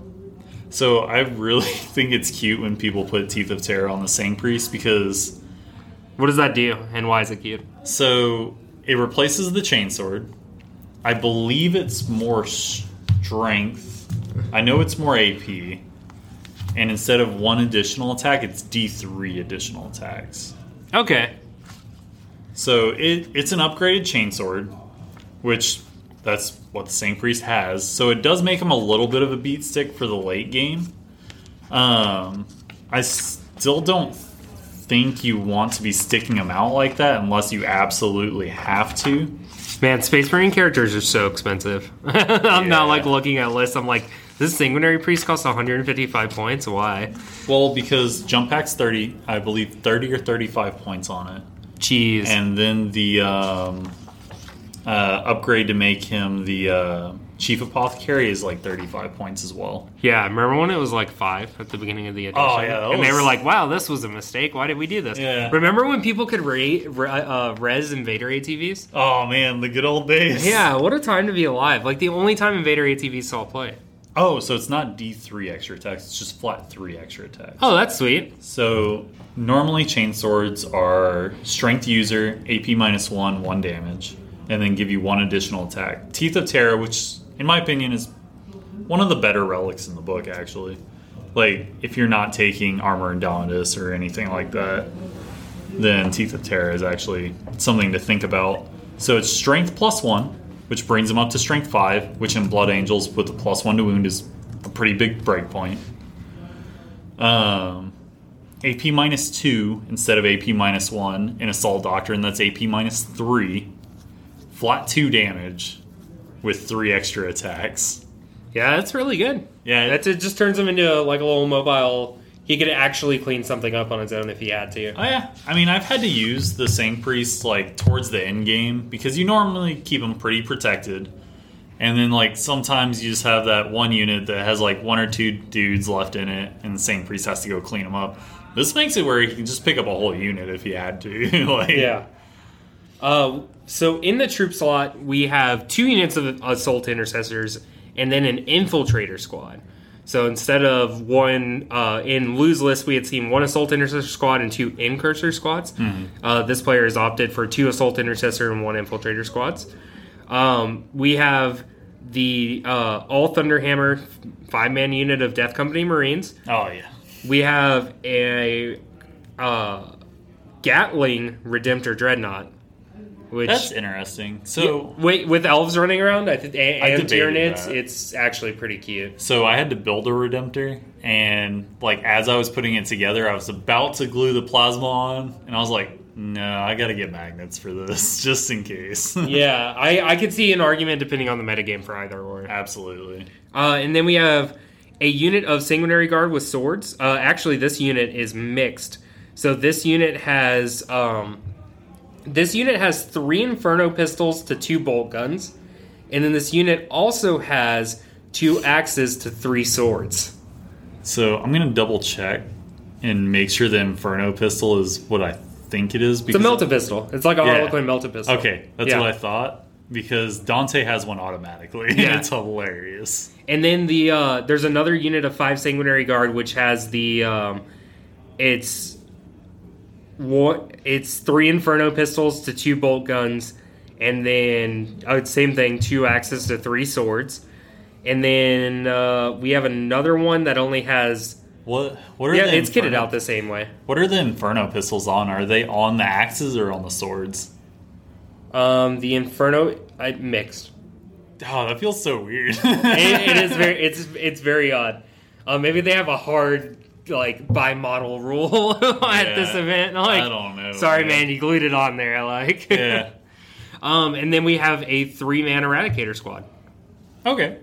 So I really (laughs) think it's cute when people put Teeth of Terra on the Sang Priest because What does that do, and why is it cute? so it replaces the chainsword. I believe it's more strength. I know it's more AP. And instead of one additional attack, it's D3 additional attacks. Okay, So it, it's an upgraded chainsword, which that's what the Sang Priest has. So it does make him a little bit of a beat stick for the late game. Um, I still don't think you want to be sticking him out like that unless you absolutely have to. man, Space Marine characters are so expensive. (laughs) I'm not like looking at lists. I'm like, this sanguinary priest costs 155 points. Why? Well, because jump pack's 30, I believe 30 or 35 points on it. Jeez. And then the um, uh, upgrade to make him the uh, chief apothecary is like 35 points as well. Yeah, remember when it was like five at the beginning of the edition? Oh, yeah, that and they were like, "Wow, this was a mistake. Why did we do this?" Yeah. Remember when people could re- re- uh, res Invader ATVs? Oh man, the good old days. Yeah, what a time to be alive! Like the only time Invader ATVs saw play. Oh, so it's not D3 extra attacks, it's just flat 3 extra attacks. Oh, that's sweet. So normally chain swords are strength user, AP minus 1, 1 damage, and then give you one additional attack. Teeth of Terra, which in my opinion is one of the better relics in the book actually. Like if you're not taking Armor and Indomitus or anything like that, then Teeth of Terra is actually something to think about. So it's strength plus 1, which brings him up to strength 5, which in Blood Angels with the plus 1 to wound is a pretty big breakpoint. Um, AP minus 2 instead of AP minus 1 in Assault Doctrine, that's AP minus 3. Flat 2 damage with 3 extra attacks. Yeah, that's really good. Yeah, That's it. Just turns him into like a little mobile. He could actually clean something up on his own if he had to. Oh yeah, I mean I've had to use the Sang Priest like towards the end game because you normally keep them pretty protected, and then like sometimes you just have that one unit that has like one or two dudes left in it, and the Sang Priest has to go clean them up. This makes it where he can just pick up a whole unit if he had to. (laughs) like, Yeah. Uh, so in the troop slot, we have two units of assault intercessors and then an infiltrator squad. So instead of one uh, in Lou's list, we had seen one assault intercessor squad and two incursor squads. Uh, this player has opted for two assault intercessor and one infiltrator squads. Um, we have the uh, all Thunderhammer five man unit of Death Company Marines. Oh yeah. We have a uh, Gatling Redemptor Dreadnought, which That's interesting. So wait with elves running around. I think and Tyranids, it's actually pretty cute. So I had to build a Redemptor, and like as I was putting it together, I was about to glue the plasma on, and I was like, "No, I got to get magnets for this, (laughs) just in case." (laughs) yeah, I, I could see an argument depending on the metagame for either or. Absolutely. Uh, and then we have a unit of Sanguinary Guard with swords. Uh, actually, this unit is mixed. So this unit has um, this unit has three Inferno pistols to two bolt guns, and then this unit also has two axes to three swords. So I'm gonna double check and make sure the Inferno pistol is what I think it is. Because It's a melta pistol. It's like a Yeah. Harlequin melta pistol. Okay, that's Yeah. what I thought because Dante has one automatically. Yeah. and it's hilarious. And then the uh, there's another unit of five sanguinary guard which has the um, it's what it's three inferno pistols to two bolt guns, and then uh, same thing two axes to three swords, and then uh, we have another one that only has What? What are yeah the it's kitted out the same way. What are the Inferno pistols on? Are they on the axes or on the swords? Um, the inferno I mixed. Oh, that feels so weird. it, it is (laughs) very it's it's very odd. Uh, maybe they have a hard like by model rule (laughs) at Yeah, this event. Like, I don't know, Sorry, man. man, you glued it on there. (laughs) Like, yeah. um, and then we have a three man Eradicator squad. Okay.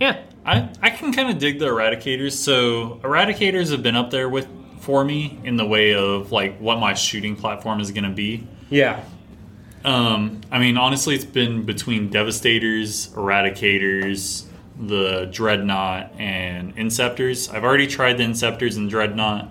Yeah, I, I can kind of dig the eradicators. So eradicators have been up there with for me in the way of like what my shooting platform is going to be. yeah, Um, I mean, honestly, it's been between devastators, eradicators, the dreadnought, and inceptors. I've already tried the inceptors and dreadnought.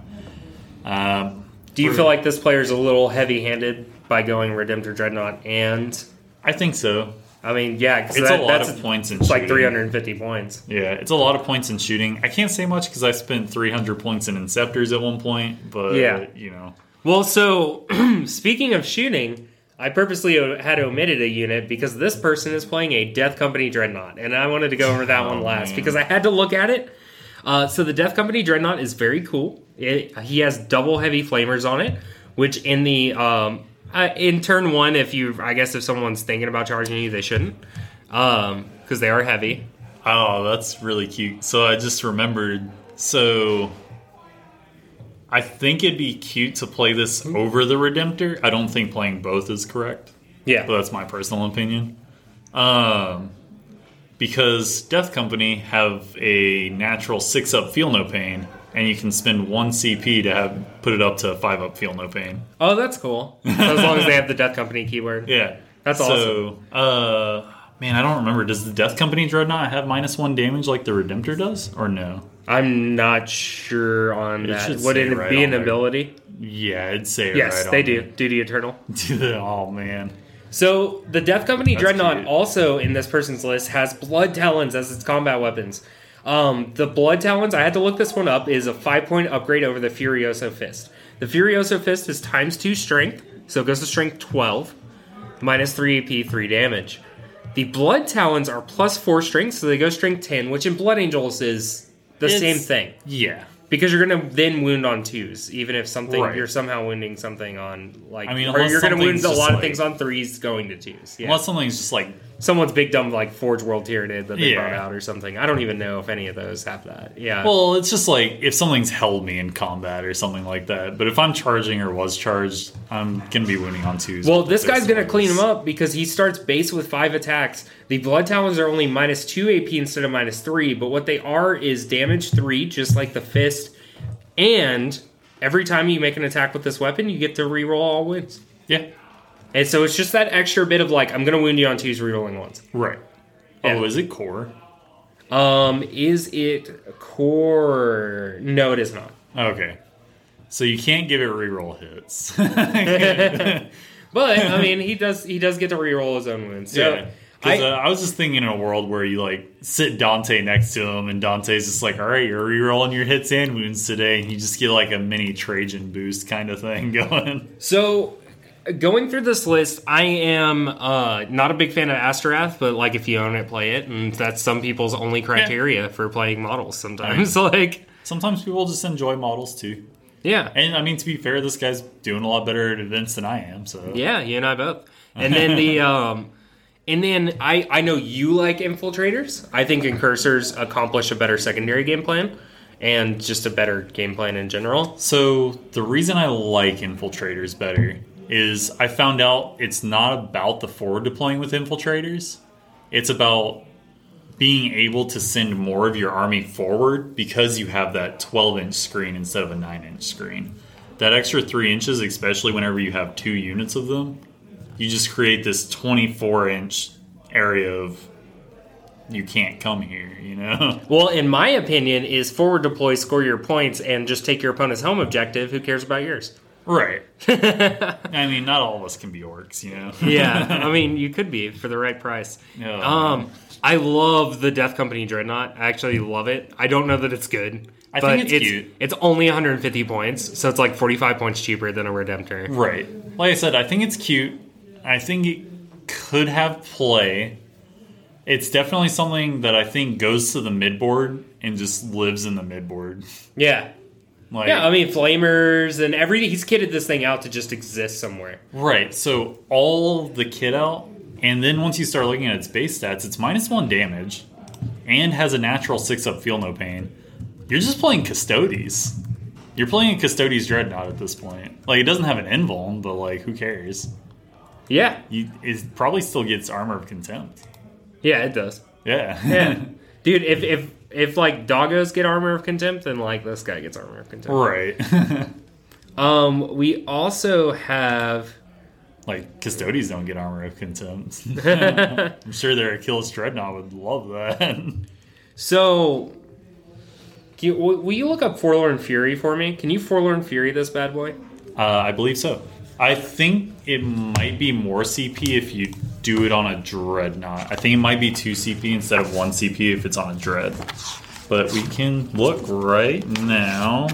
Um, Do you feel like this player is a little heavy handed by going Redemptor Dreadnought? And I think so. I mean, yeah, It's that- a lot that's of points in It's like 350 points. Yeah, it's a lot of points in shooting. I can't say much because I spent 300 points in inceptors at one point, but Yeah. you know, Well, so (clears throat) speaking of shooting, I purposely had omitted a unit because this person is playing a Death Company Dreadnought, and I wanted to go over that one Oh, last man. because I had to look at it. Uh, so the Death Company Dreadnought is very cool. It, he has double heavy flamers on it, which in the um, uh, in turn one, if you, I guess if someone's thinking about charging you, they shouldn't because they are heavy. Oh, that's really cute. So I just remembered. So I think it'd be cute to play this over the Redemptor. I don't think playing both is correct, Yeah, but that's my personal opinion. Um, because Death Company have a natural six up feel no pain, and you can spend one CP to have put it up to five up feel no pain. Oh, that's cool. So as long as they have the Death Company keyword. (laughs) Yeah, That's so, Uh, man, I don't remember. Does the Death Company Dreadnought have minus one damage like the Redemptor does, or no? I'm not sure on It that. Would it right be an there. ability? Yeah, I'd say Yes, right they do. Duty Eternal. (laughs) there. oh man, So the Death Company That's Dreadnought cute. also in this person's list has Blood Talons as its combat weapons. Um, the Blood Talons, I had to look this one up, is a five point upgrade over the Furioso Fist. The Furioso Fist is times two strength, so it goes to strength 12, minus 3 AP, 3 damage. The Blood Talons are plus 4 strength, so they go strength 10, which in Blood Angels is the It's- same thing. yeah. Because you're gonna then wound on twos, even if something Right. you're somehow wounding something on like, I mean, or you're gonna wound a lot of things on threes going to twos. Yeah. Unless something's just like Someone's big dumb like Forge World Tyranid that they Yeah. brought out or something. I don't even know if any of those have that. Yeah. well, it's just like if something's held me in combat or something like that. But if I'm charging or was charged, I'm gonna be winning on twos. Well, this guy's gonna clean him up because he starts base with five attacks. The Blood Talons are only minus two AP instead of minus three, but what they are is damage three, just like the fist. And every time you make an attack with this weapon, you get to reroll all wins. Yeah, And so it's just that extra bit of like, I'm gonna wound you on twos, rerolling ones. right. Yeah. Oh, is it core? Um, is it core? No, it is not. Okay. So you can't give it reroll hits. (laughs) But I mean, he does he does get to reroll his own wounds. So Yeah. Because I- uh, I was just thinking in a world where you like sit Dante next to him, and Dante's just like, "All right, you're rerolling your hits and wounds today," and you just get like a mini Trajann boost kind of thing (laughs) going. So, going through this list, I am uh, not a big fan of Astorath, but like if you own it, play it, and that's some people's only criteria for playing models. Sometimes, (laughs) like Sometimes people just enjoy models too, yeah, and I mean to be fair, this guy's doing a lot better at events than I am. So yeah, you and I both. And then the (laughs) um, and then I I know you like infiltrators. I think incursors accomplish a better secondary game plan. And just a better game plan in general. So the reason I like infiltrators better is I found out it's not about the forward deploying with infiltrators. It's about being able to send more of your army forward because you have that 12 inch screen instead of a 9 inch screen. That extra 3 inches, especially whenever you have two units of them, you just create this 24 inch area of you can't come here, you know? (laughs) Well, in my opinion, is forward deploy, score your points, and just take your opponent's home objective. Who cares about yours? Right. (laughs) I mean, not all of us can be orcs, you know? Yeah, (laughs) I mean, you could be for the right price. Yeah. Um, I love the Death Company Dreadnought. I actually love it. I don't know that it's good. I but think it's cute. It's only 150 points, so it's like 45 points cheaper than a Redemptor. Right. Like I said, I think it's cute. I think it could have play. It's definitely something that I think goes to the midboard and just lives in the midboard. Yeah. Like, Yeah, I mean, flamers and every he's kitted this thing out to just exist somewhere. right. So all the kit out, and then once you start looking at its base stats, it's minus one damage and has a natural six up feel no pain. You're just playing Custodes. You're playing a Custodes Dreadnought at this point. Like, it doesn't have an invuln, but like, who cares? Yeah, You, it probably still gets Armor of Contempt. yeah, it does. Yeah. Yeah, (laughs) dude, if if if like doggos get armor of contempt, then like this guy gets armor of contempt. right. (laughs) Um, we also have like Custodes don't get armor of contempt. (laughs) I'm sure their Achillus dreadnought would love that. so. Can you, will will you look up Forlorn Fury for me? Can you Forlorn Fury this bad boy? Uh, I believe so. I think it might be more CP if you do it on a dreadnought. I think it might be two CP instead of one CP if it's on a dread. But we can look right now.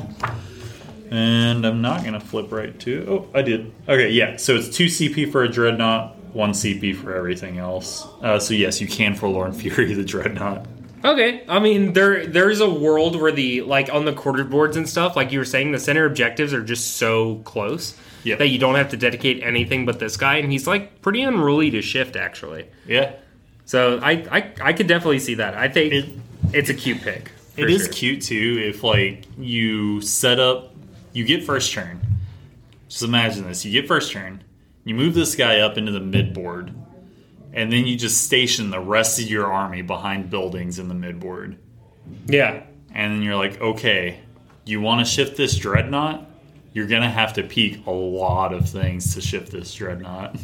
And I'm not gonna flip right to. Oh, I did. Okay, yeah. So it's two CP for a dreadnought, one CP for everything else. Uh, so yes, you can forlorn fury (laughs) the dreadnought. Okay, I mean there there's a world where the like on the quarter boards and stuff, like you were saying, the center objectives are just so close Yep. that you don't have to dedicate anything but this guy, and he's like pretty unruly to shift actually. Yeah, So I I, I could definitely see that. I think It- it's a cute pick. It for is cute too if like you set up you get first turn. Just imagine this. You get first turn, you move this guy up into the mid board, and then you just station the rest of your army behind buildings in the mid board. Yeah, And then you're like, okay, you want to shift this dreadnought? You're gonna have to peek a lot of things to shift this dreadnought.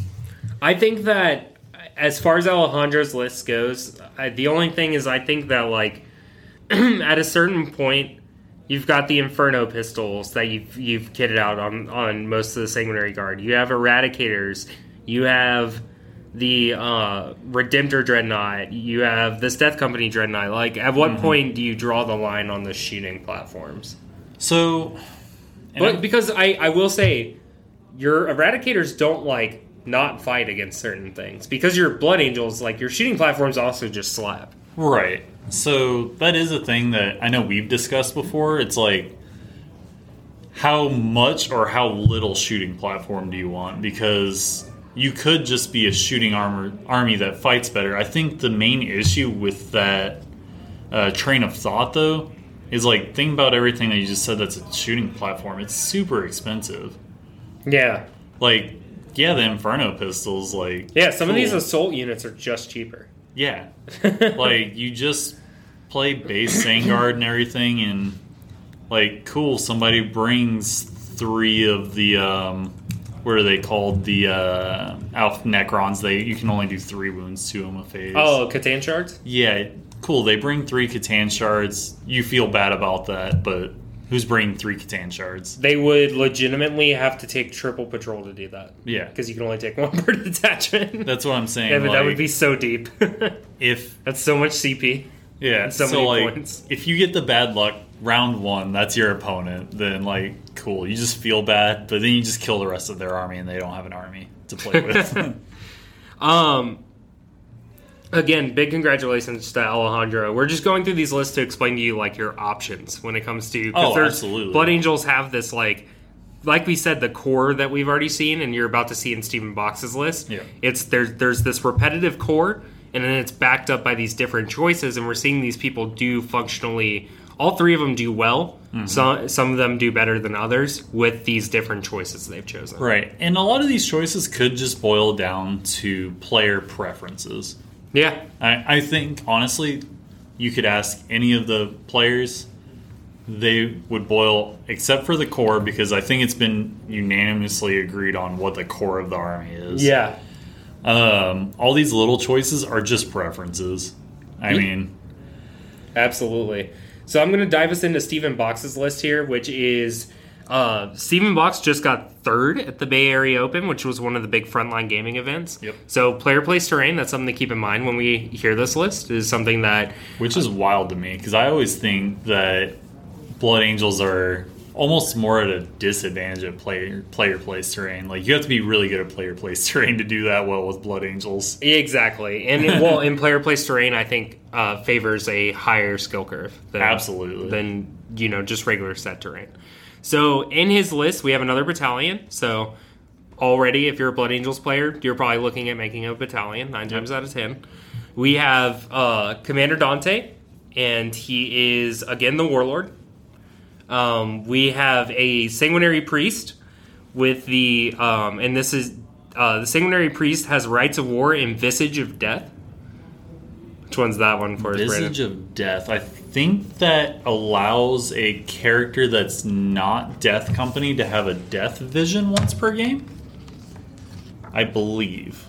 I think that as far as Alejandro's list goes, I, the only thing is I think that like (clears throat) at a certain point you've got the Inferno pistols that you've you've kitted out on on most of the Sanguinary Guard. You have Eradicators. You have the uh, Redemptor Dreadnought. You have this Death Company Dreadnought. Like, at what point do you draw the line on the shooting platforms? So, But I- because I, I will say, your eradicators don't like not fight against certain things because your blood angels like your shooting platforms also just slap. Right. So that is a thing that I know we've discussed before. It's like how much or how little shooting platform do you want? Because you could just be a shooting armor army that fights better. I think the main issue with that uh, train of thought, though, is like think about everything that you just said. That's a shooting platform. It's super expensive. Yeah, Like, yeah, the Inferno pistols, like yeah. Some of these assault units are just cheaper. Yeah. (laughs) like you just play base Vanguard and everything and like cool, somebody brings three of the um what are they called? The uh Alpha Necrons. They you can only do three wounds to them a phase. Oh, C'tan shards. Yeah, cool. They bring three C'tan shards. You feel bad about that, but Who's bringing three C'tan shards? They would legitimately have to take triple patrol to do that. Yeah. Because you can only take one (laughs) per detachment. That's what I'm saying. yeah, but that would be so deep. (laughs) if That's so much CP. Yeah. so So, many like, points. (laughs) if you get the bad luck round one, that's your opponent. Then like, cool. You just feel bad, but then you just kill the rest of their army, and they don't have an army to play (laughs) with. (laughs) Um, again, big congratulations to Alejandro. We're just going through these lists to explain to you like your options when it comes to. Oh, absolutely. Blood Angels have this like, like we said, the core that we've already seen, and you're about to see in Stephen Box's list. Yeah. It's there's there's this repetitive core, and then it's backed up by these different choices, and we're seeing these people do functionally. All three of them do well. Mm-hmm. Some some of them do better than others with these different choices they've chosen. right, and a lot of these choices could just boil down to player preferences. Yeah. I, I think honestly, you could ask any of the players, they would boil except for the core because I think it's been unanimously agreed on what the core of the army is. Yeah. Um, all these little choices are just preferences. I mean, Absolutely. So I'm going to dive us into Stephen Box's list here, which is uh, Stephen Box just got third at the Bay Area Open, which was one of the big frontline gaming events. Yep. So player place terrain, that's something to keep in mind when we hear this list, is something that which is wild to me because I always think that Blood Angels are almost more at a disadvantage at player player place terrain. Like you have to be really good at player place (laughs) terrain to do that well with Blood Angels. exactly, and well, in player place terrain, I think uh, favors a higher skill curve than Absolutely. than you know just regular set terrain. So in his list, we have another battalion. So already, if you're a Blood Angels player, you're probably looking at making a battalion nine times out of ten. We have uh, Commander Dante, and he is again the warlord. Um, we have a sanguinary priest with the, um, and this is uh, the sanguinary priest has Rites of War and visage of death. Which one's that one for us, Brandon? Visage of Death. I think that allows a character that's not Death Company to have a Death Vision once per game. I believe.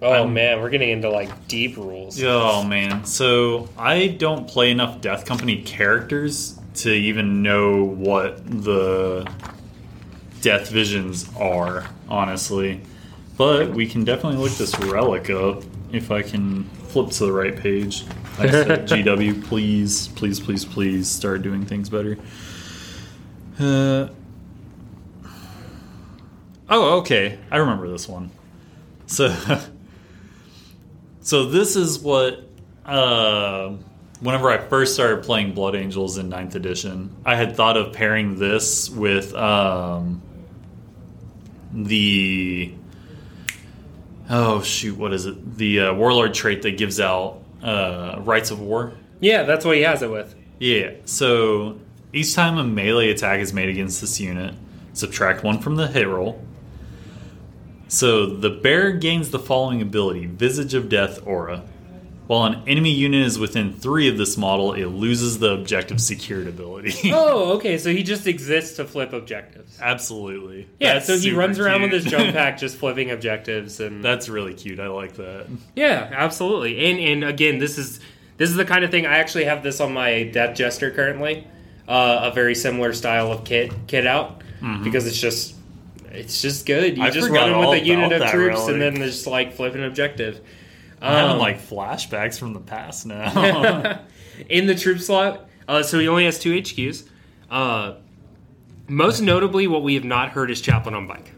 Oh Um, man, we're getting into like deep rules. Oh man, so I don't play enough Death Company characters to even know what the Death Visions are, honestly. But we can definitely look this relic up if I can flip to the right page. I said, (laughs) GW, please, please, please, please start doing things better. Uh, oh, okay. I remember this one. So, (laughs) so this is what. Uh, whenever I first started playing Blood Angels in 9th edition, I had thought of pairing this with um, the. Oh shoot! What is it? The uh, Warlord trait that gives out uh, Rites of War. Yeah, that's what he has it with. Yeah. So each time a melee attack is made against this unit, subtract one from the hit roll. So the bear gains the following ability: Visage of Death aura. While an enemy unit is within three of this model, it loses the objective secured ability. (laughs) Oh, okay. So he just exists to flip objectives. Absolutely. Yeah, That's so he runs around with his jump pack (laughs) just flipping objectives and That's really cute. I like that. Yeah, absolutely. And and again, this is this is the kind of thing I actually have this on my Death Jester currently. Uh, a very similar style of kit kit out because it's just it's just good. You I just run with a unit of troops and then just like flipping objective. I'm having Um, like flashbacks from the past now. (laughs) (laughs) in the troop slot. Uh, so he only has two HQs. Uh, most notably, what we have not heard is Chaplain on Bike.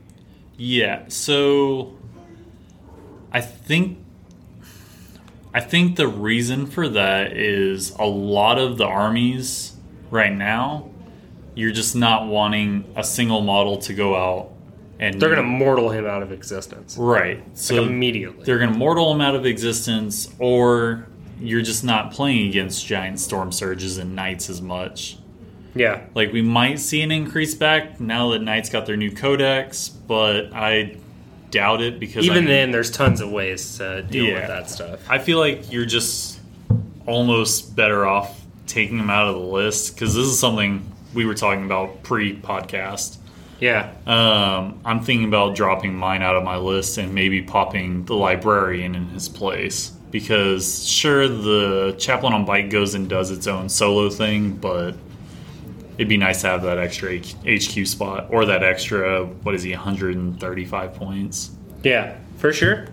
Yeah, so I think I think the reason for that is a lot of the armies right now you're just not wanting a single model to go out and They're going to mortal him out of existence right. So like immediately. they're going to mortal him out of existence or you're just not playing against giant Stormsurges and knights as much. Yeah, Like we might see an increase back now that Knights got their new codex, but I doubt it because even I mean, then, there's tons of ways to deal Yeah. with that stuff. I feel like you're just almost better off taking them out of the list because this is something we were talking about pre-podcast. Yeah, Um, I'm thinking about dropping mine out of my list and maybe popping the librarian in his place because sure the chaplain on bike goes and does its own solo thing, but it'd be nice to have that extra HQ spot or that extra what is he 135 points. Yeah, for sure.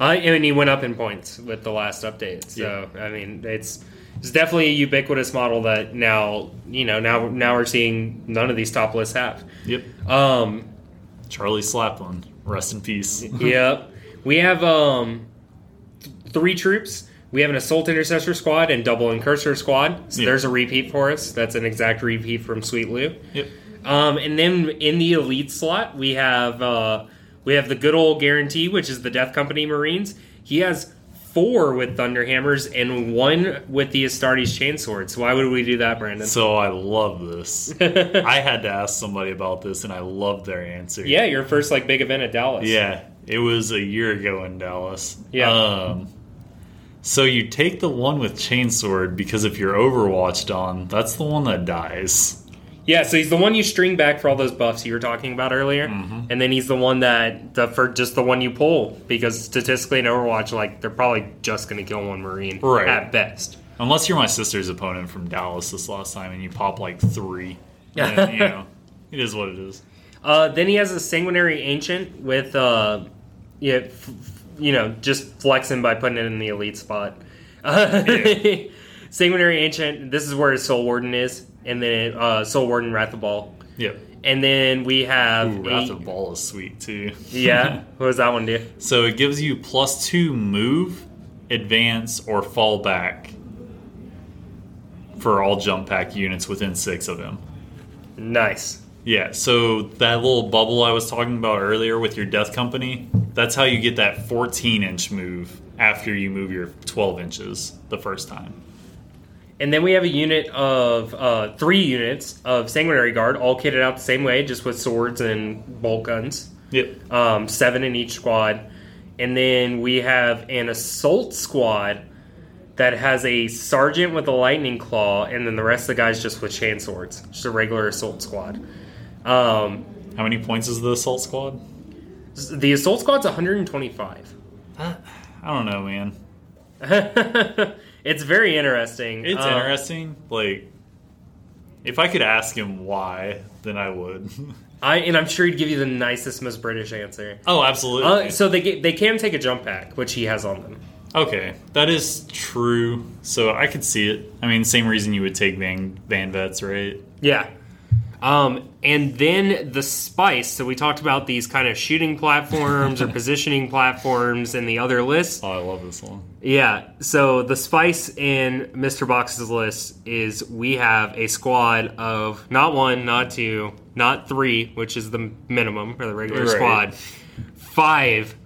Uh, I mean, he went up in points with the last update. So I mean, it's it's definitely a ubiquitous model that now you know now now we're seeing none of these top lists have. Yep. Um, Charlie Slaplin, rest in peace. (laughs) yep. We have um th- three troops. We have an assault intercessor squad and double incursor squad. So Yeah. there's a repeat for us. That's an exact repeat from Sweet Lou. yep. Um, and then in the elite slot, we have uh, we have the good old guarantee, which is the Death Company Marines. He has four with Thunderhammers and one with the Astartes Chainswords. Why would we do that, Brandon? So I love this. (laughs) I had to ask somebody about this, and I loved their answer. yeah, your first like big event at Dallas. Yeah, it was a year ago in Dallas. Yeah. Um, so you take the one with chainsword because if you're overwatched on, that's the one that dies. Yeah. So he's the one you string back for all those buffs you were talking about earlier, Mm-hmm. and then he's the one that the for just the one you pull because statistically in Overwatch, like they're probably just going to kill one Marine Right. at best. Unless you're my sister's opponent from Dallas this last time and you pop like three. (laughs) Then, you know, it is what it is. Uh, then he has a sanguinary ancient with, uh, yeah, f- f- you know, just flexing by putting it in the elite spot. Uh, (laughs) Yeah. sanguinary ancient. This is where his soul warden is, and then uh, soul warden Wrath of Baal. Yep. And then we have Ooh, a- Wrath of Baal is sweet too. yeah. (laughs) What does that one do? So it gives you plus two move, advance, or fall back for all jump pack units within six of them. Nice. Yeah, so that little bubble I was talking about earlier with your death company, that's how you get that 14 inch move after you move your 12 inches the first time. And then we have a unit of uh, three units of sanguinary guard, all kitted out the same way, just with swords and bolt guns. Yep. um, seven in each squad. And then we have an assault squad that has a sergeant with a lightning claw, and then the rest of the guys just with chain swords. Just a regular assault squad. Um, How many points is the assault squad? the assault squad's 125. I don't know, man. (laughs) it's very interesting. It's Uh, interesting. Like, if I could ask him why, then I would. (laughs) I and I'm sure he'd give you the nicest, most British answer. oh, absolutely. Uh, so they they can take a jump pack, which he has on them. okay, that is true. So I could see it. I mean, same reason you would take Van Van Vets, right? Yeah. Um, and then the spice. So we talked about these kind of shooting platforms or (laughs) positioning platforms in the other lists. Oh, I love this one. Yeah. So the spice in Mr. Box's list is we have a squad of not one, not two, not three, which is the minimum for the regular Right. squad. Five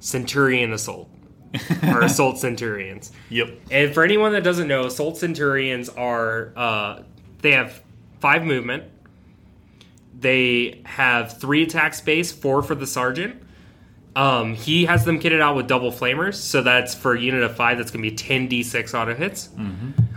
Centurion Assault (laughs) or Assault Centurions. Yep. And for anyone that doesn't know, Assault Centurions are uh, they have five movement. They have three attack space, four for the sergeant. Um, he has them kitted out with double flamers, so that's for a unit of five. That's going to be ten d6 auto hits.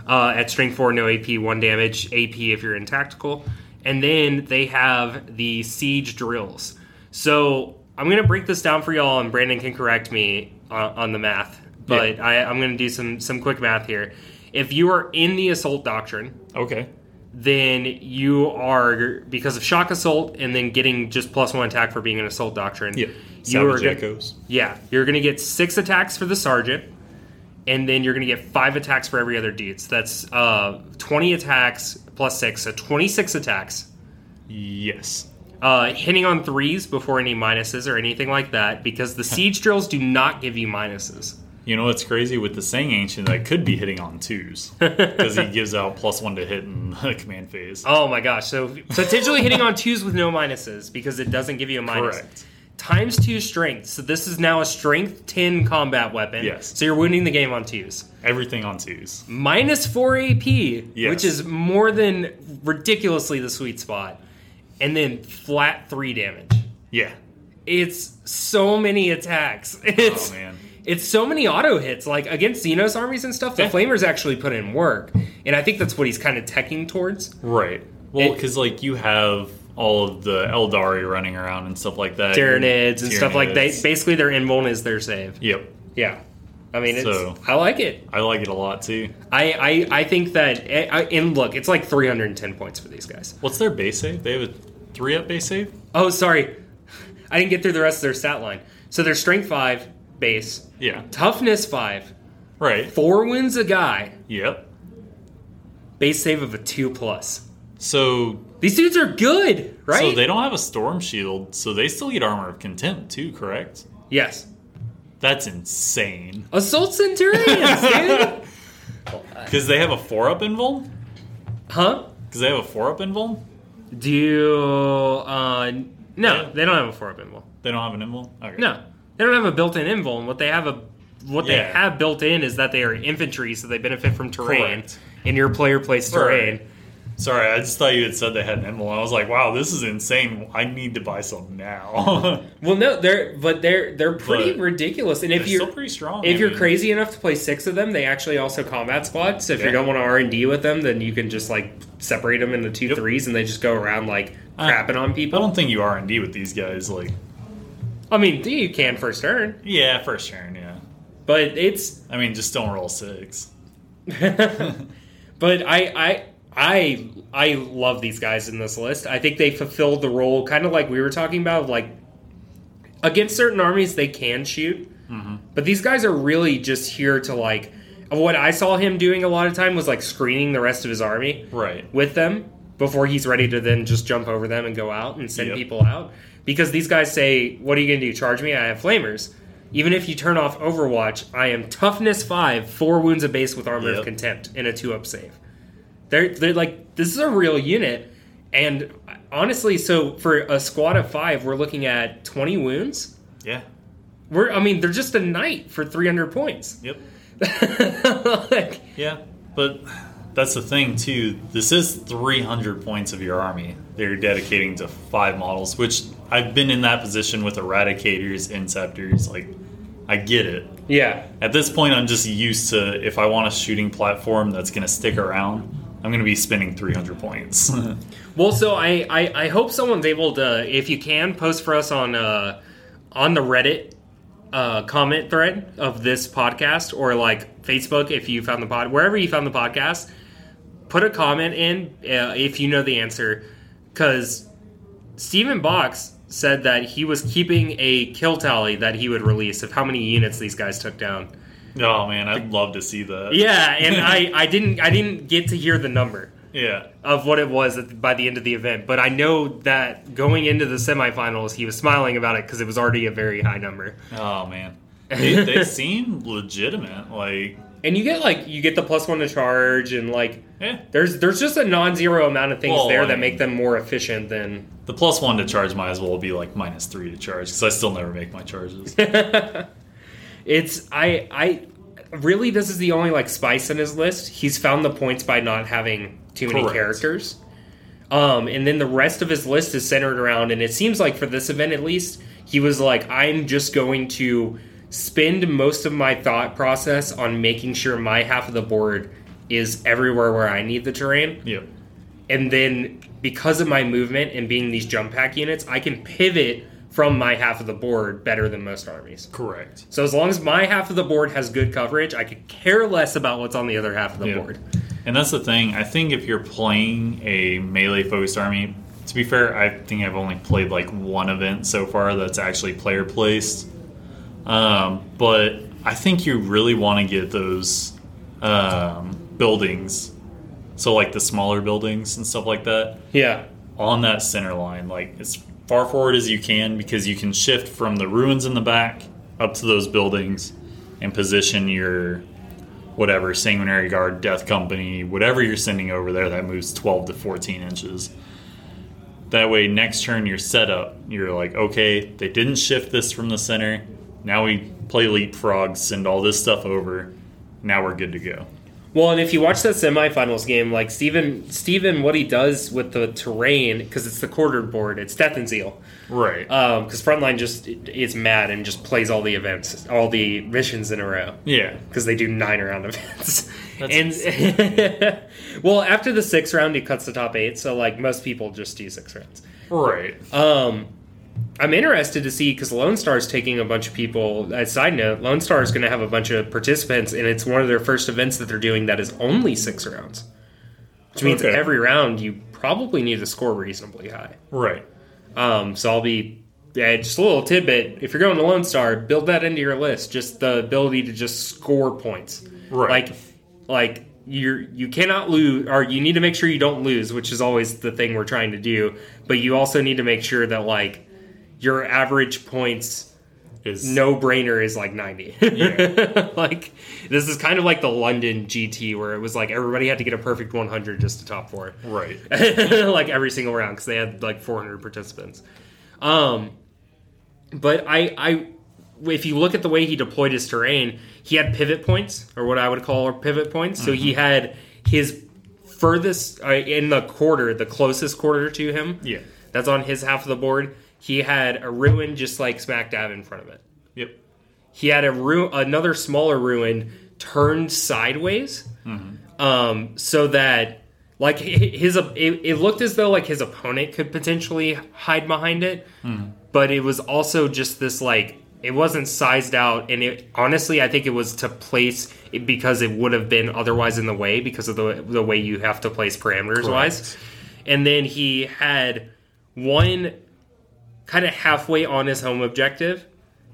Uh, at strength four, no AP, one damage. AP if you're in tactical, and then they have the siege drills. So I'm going to break this down for y'all, and Brandon can correct me uh, on the math. But Yeah. I, I'm going to do some some quick math here. If you are in the assault doctrine, Okay. Then you are because of shock assault and then getting just plus one attack for being an assault doctrine. Yep. you are gonna- yeah, you're going to get six attacks for the sergeant, and then you're going to get five attacks for every other dude. So that's uh, 20 attacks plus six, so 26 attacks. Yes. Uh, hitting on threes before any minuses or anything like that, because the (laughs) siege drills do not give you minuses. You know what's crazy with the Sang Ancient? I could be hitting on twos (laughs) because he gives out plus one to hit in the (laughs) command phase. Oh my gosh! So potentially hitting on twos with no minuses because it doesn't give you a minus. Correct. Times two strength. So this is now a strength ten combat weapon. Yes. So you're winning the game on twos. Everything on twos. minus 4 AP, Yes. which is more than ridiculously the sweet spot, and then flat 3 damage. Yeah. It's so many attacks. (laughs) Oh, it's Oh man. It's so many auto hits. Like against Xenos armies and stuff, the Yeah. Flamers actually put in work. And I think that's what he's kind of teching towards. Right. Well, because like you have all of the Aeldari running around and stuff like that. Tyranids and stuff like that. Basically, their invuln is their save. Yep. Yeah. I mean, it's, So- I like it. I like it a lot too. I, I, I think that, eh, I- and look, it's like 310 points for these guys. What's their base save? They have a three up base save. Oh, sorry. (laughs) I didn't get through the rest of their stat line. So they're strength 5 base, Yeah. toughness 5, Right. 4 wins a guy, Yep. base save of a 2 plus. So These dudes are good, right? so they don't have a storm shield, so they still get armor of contempt too. Correct. yes. That's insane. Assault (laughs) Centurions, dude. Because they have a four up invul. Huh? Because they have a four up invul. Do you, uh, no, Yeah. they don't have a 4 up invul. They don't have an invul. Okay. No, they don't have a built-in invul. And what they have a what they have built in is that they are infantry, so they benefit from terrain. Correct. And your player plays terrain. Right. Sorry, I just thought you had said they had an invul. I was like, wow, this is insane. I need to buy some now. (laughs) Well, no, they're but they're they're pretty But ridiculous. And if you're still pretty strong. if I you're mean- crazy enough to play six of them, they actually also combat squad. So if you don't want to R and D with them, then you can just like separate them into two Yep. threes, and they just go around like crapping on people. I don't think you R and D with these guys. Like, I mean, you can first turn, yeah, first turn, yeah. but it's I mean, just don't roll six. (laughs) but I I I I love these guys in this list. I think they fulfilled the role, kind of like we were talking about, like against certain armies they can shoot, mm-hmm. but these guys are really just here to like. What I saw him doing a lot of time was like screening the rest of his army Right. with them before he's ready to then just jump over them and go out and send Yep. people out. Because these guys say, "What are you going to do? Charge me? I have flamers." Even if you turn off Overwatch, I am toughness five, four wounds of base with armor of contempt, and a two up save. They're they're like this is a real unit, and honestly, so for a squad of five, we're looking at twenty wounds. Yeah. We're I mean they're just a knight for three hundred points. Yep. (laughs) like, Yeah, but that's the thing too. This is 300 points of your army. They're dedicating to five models, which I've been in that position with eradicators, inceptors. Like, I get it. yeah, At this point, I'm just used to if I want a shooting platform that's going to stick around, I'm going to be spending 300 points. (laughs) Well, so I, I, I hope someone's able to, if you can, post for us on uh, on the Reddit uh, comment thread of this podcast or like Facebook if you found the pod wherever you found the podcast. Put a comment in uh, if you know the answer, because Stephen Box said that he was keeping a kill tally that he would release of how many units these guys took down. oh man, I'd love to see that. Yeah, and (laughs) I, I didn't I didn't get to hear the number. Yeah. of what it was at, by the end of the event. But I know that going into the semifinals, he was smiling about it because it was already a very high number. Oh man, (laughs) they, they seem legitimate. Like, And you get like you get the plus one to charge, and like yeah, there's there's just a non-zero amount of things Well, there I that mean- make them more efficient than. the plus one to charge might as well be like minus three to charge because I still never make my charges. (laughs) It's I I really this is the only like spice in his list. He's found the points by not having too many Correct. characters. Um, and then the rest of his list is centered around, and it seems like for this event at least, he was like, I'm just going to spend most of my thought process on making sure my half of the board is everywhere where I need the terrain. yep. And then because of my movement and being these jump pack units, I can pivot from my half of the board better than most armies. Correct. So as long as my half of the board has good coverage, I could care less about what's on the other half of the Yeah. board. And that's the thing. I think if you're playing a melee focused army, to be fair, I think I've only played like one event so far that's actually player placed. Um, but I think you really want to get those um, buildings, so like the smaller buildings and stuff like that, Yeah. on that center line, like as far forward as you can, because you can shift from the ruins in the back up to those buildings and position your whatever sanguinary guard, death company, whatever you're sending over there that moves 12 to 14 inches. That way, next turn you're set up. You're like, okay, they didn't shift this from the center. Now we play leapfrog, send all this stuff over. Now we're good to go. Well, and if you watch that semifinals game, like Stephen, Stephen, what he does with the terrain, because it's the quartered board, it's Death and Zeal. Right. Because Frontline just is mad and just plays all the events, all the missions in a row. yeah. Because they do nine round (laughs) events. That's and (laughs) well, after the sixth round, he cuts the top eight. So like most people just do six rounds. Right. Um, I'm interested to see because Lone Star is taking a bunch of people. As side note, Lone Star is going to have a bunch of participants, and it's one of their first events that they're doing that is only six rounds, which means Okay. every round you probably need to score reasonably high. Right. Um, so I'll be yeah, just a little tidbit. If you're going to Lone Star, build that into your list. Just the ability to just score points. Right. Like, like you're you cannot lose, or you need to make sure you don't lose, which is always the thing we're trying to do. But you also need to make sure that like your average points Is no brainer is like 90 (laughs) like this is kind of like the london gt where it was like everybody had to get a perfect 100 just to top four right. (laughs) like every single round because they had like 400 participants. Um, but I, I, if you look at the way he deployed his terrain, he had pivot points, or what I would call pivot points. So he had his furthest uh, in the quarter, the closest quarter to him. Yeah. that's on his half of the board. He had a ruin just like smack dab in front of it. Yep. He had a ru- another smaller ruin turned sideways, um, so that like his it, it looked as though like his opponent could potentially hide behind it, but it was also just this like it wasn't sized out, and it honestly I think it was to place it because it would have been otherwise in the way because of the the way you have to place parameters wise, and then he had one kind of halfway on his home objective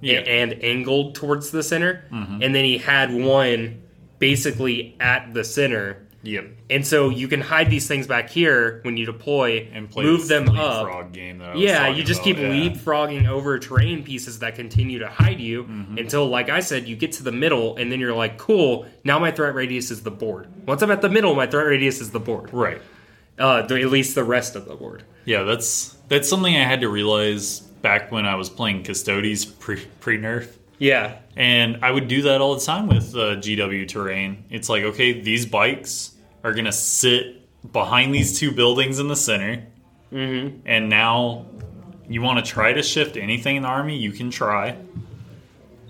Yeah. and, and angled towards the center. And then he had one basically at the center. Yep. And so you can hide these things back here when you deploy, And play move them up. leapfrog game that I Yeah, you just about, keep yeah. leapfrogging over terrain pieces that continue to hide you Mm-hmm. until, like I said, you get to the middle, and then you're like, cool, now my threat radius is the board. Once I'm at the middle, my threat radius is the board. Right. Uh, the- at least the rest of the board. Yeah, that's that's something I had to realize back when I was playing Custodes pre pre nerf. Yeah. And I would do that all the time with uh, GW terrain. It's like, okay, these bikes are going to sit behind these two buildings in the center. Mm-hmm. And now you want to try to shift anything in the army, you can try.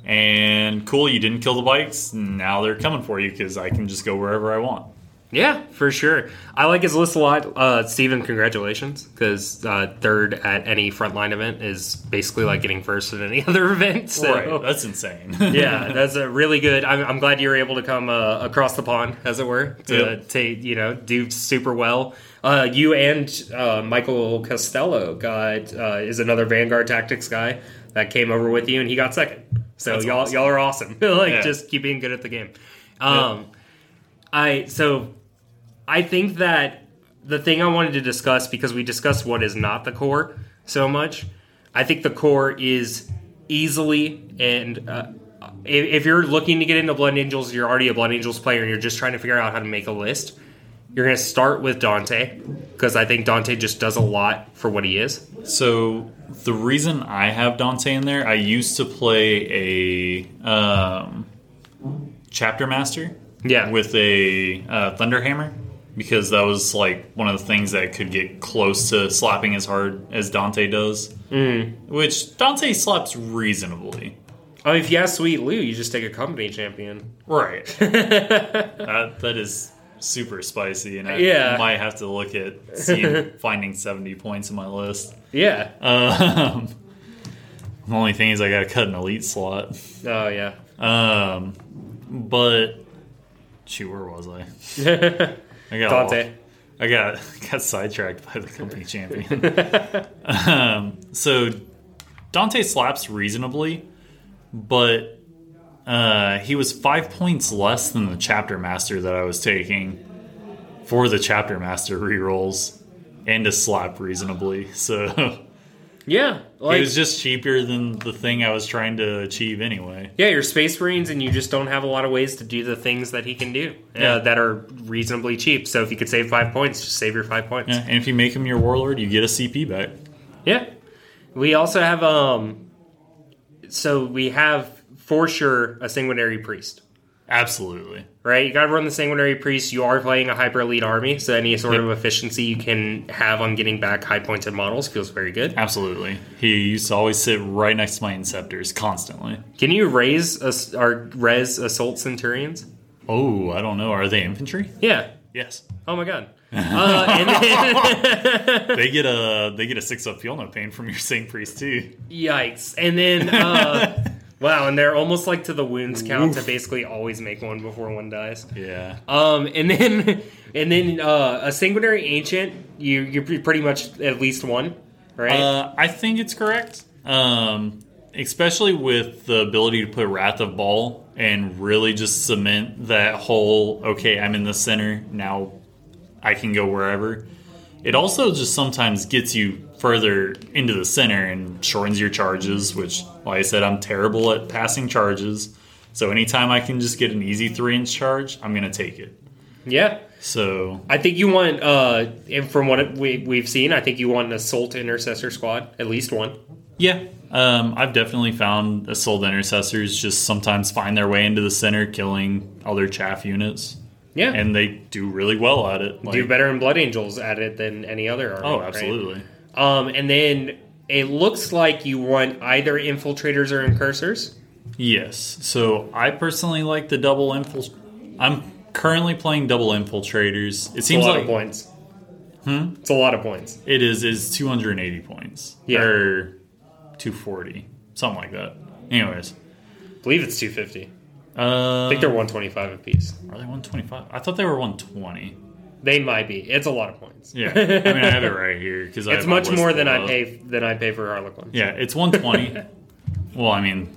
And cool, you didn't kill the bikes. Now they're coming for you because I can just go wherever I want. Yeah, for sure. I like his list a lot. Uh, Stephen, congratulations, because uh, third at any frontline event is basically like getting first at any (laughs) other event. So. Right. That's insane. (laughs) yeah, that's a really good. I'm, I'm glad you were able to come uh, across the pond, as it were, to, Yep. to you know do super well. Uh, you and uh, Michael Costello got uh, is another Vanguard Tactics guy that came over with you, and he got second. So That's y'all awesome. y'all are awesome. (laughs) like Yeah. just keep being good at the game. Um, I so I think that the thing I wanted to discuss because we discussed what is not the core so much. I think the core is easily and uh, if, if you're looking to get into Blood Angels, you're already a Blood Angels player and you're just trying to figure out how to make a list. You're going to start with Dante because I think Dante just does a lot for what he is. So the reason I have Dante in there, I used to play a um, chapter master Yeah. with a uh, thunderhammer because that was like one of the things that could get close to slapping as hard as Dante does. Mm. Which Dante slaps reasonably. Oh, if you ask Sweet Lou, you just take a company champion. Right. (laughs) that, that is super spicy, and I Yeah. might have to look at seeing, (laughs) finding 70 points in my list. Yeah. Um, the only thing is I got to cut an elite slot. Oh, yeah. Um, but shoot, where was I? (laughs) I got Dante. I got (laughs) got sidetracked by the company (laughs) champion. um, so Dante slaps reasonably, but uh, he was five points less than the chapter master that I was taking for the chapter master rerolls and to slap reasonably. So Yeah. Like, it was just cheaper than the thing I was trying to achieve anyway. Yeah, you're Space Marines, and you just don't have a lot of ways to do the things that he can do Yeah. uh, that are reasonably cheap. So if you could save five points, just save your five points. Yeah, and if you make him your warlord, you get a CP back. Yeah. We also have um. So we have for sure a sanguinary priest, Absolutely. right? You got to run the sanguinary priest. You are playing a hyper elite army, so any sort Yep. of efficiency you can have on getting back high pointed models feels very good. Absolutely. He used to always sit right next to my Inceptors constantly. Can you raise a, or res assault centurions? Oh, I don't know. Are they infantry? Yeah. Yes. Oh my god. (laughs) Uh, then, (laughs) they get a they get a six up feel no pain from your Sang Priest too. yikes. And then, uh, (laughs) wow, and they're almost like to the wounds count to basically always make one before one dies. Yeah. Um, and then, (laughs) and then uh, a sanguinary ancient, you you're pretty much at least one, right? Uh, I think it's correct. Um, especially with the ability to put Wrath of Baal and really just cement that whole okay, I'm in the center now. I can go wherever. It also just sometimes gets you further into the center and shortens your charges, which, like I said, I'm terrible at passing charges. So anytime I can just get an easy three inch charge, I'm gonna take it. yeah. So I think you want, uh, and from what we, we've seen, I think you want an assault intercessor squad, at least one. Yeah, um, I've definitely found assault intercessors just sometimes find their way into the center, killing other chaff units, Yeah, and they do really well at it. Like, do better in Blood Angels at it than any other army. Oh, right? Um, and then it looks like you want either infiltrators or incursors. Yes. So I personally like the double infil. I'm currently playing double infiltrators. It seems a lot like of points. Hmm? It's a lot of points. it is is 280 points Yeah. or 240, something like that. Anyways, I believe it's 250. uh, I think they're 125 apiece. are they 125? I thought they were 120. They might be. It's a lot of points. Yeah, I mean I have it right here because It's much more than I pay than I pay for Harlequin. Yeah, it's 120. (laughs) well, I mean,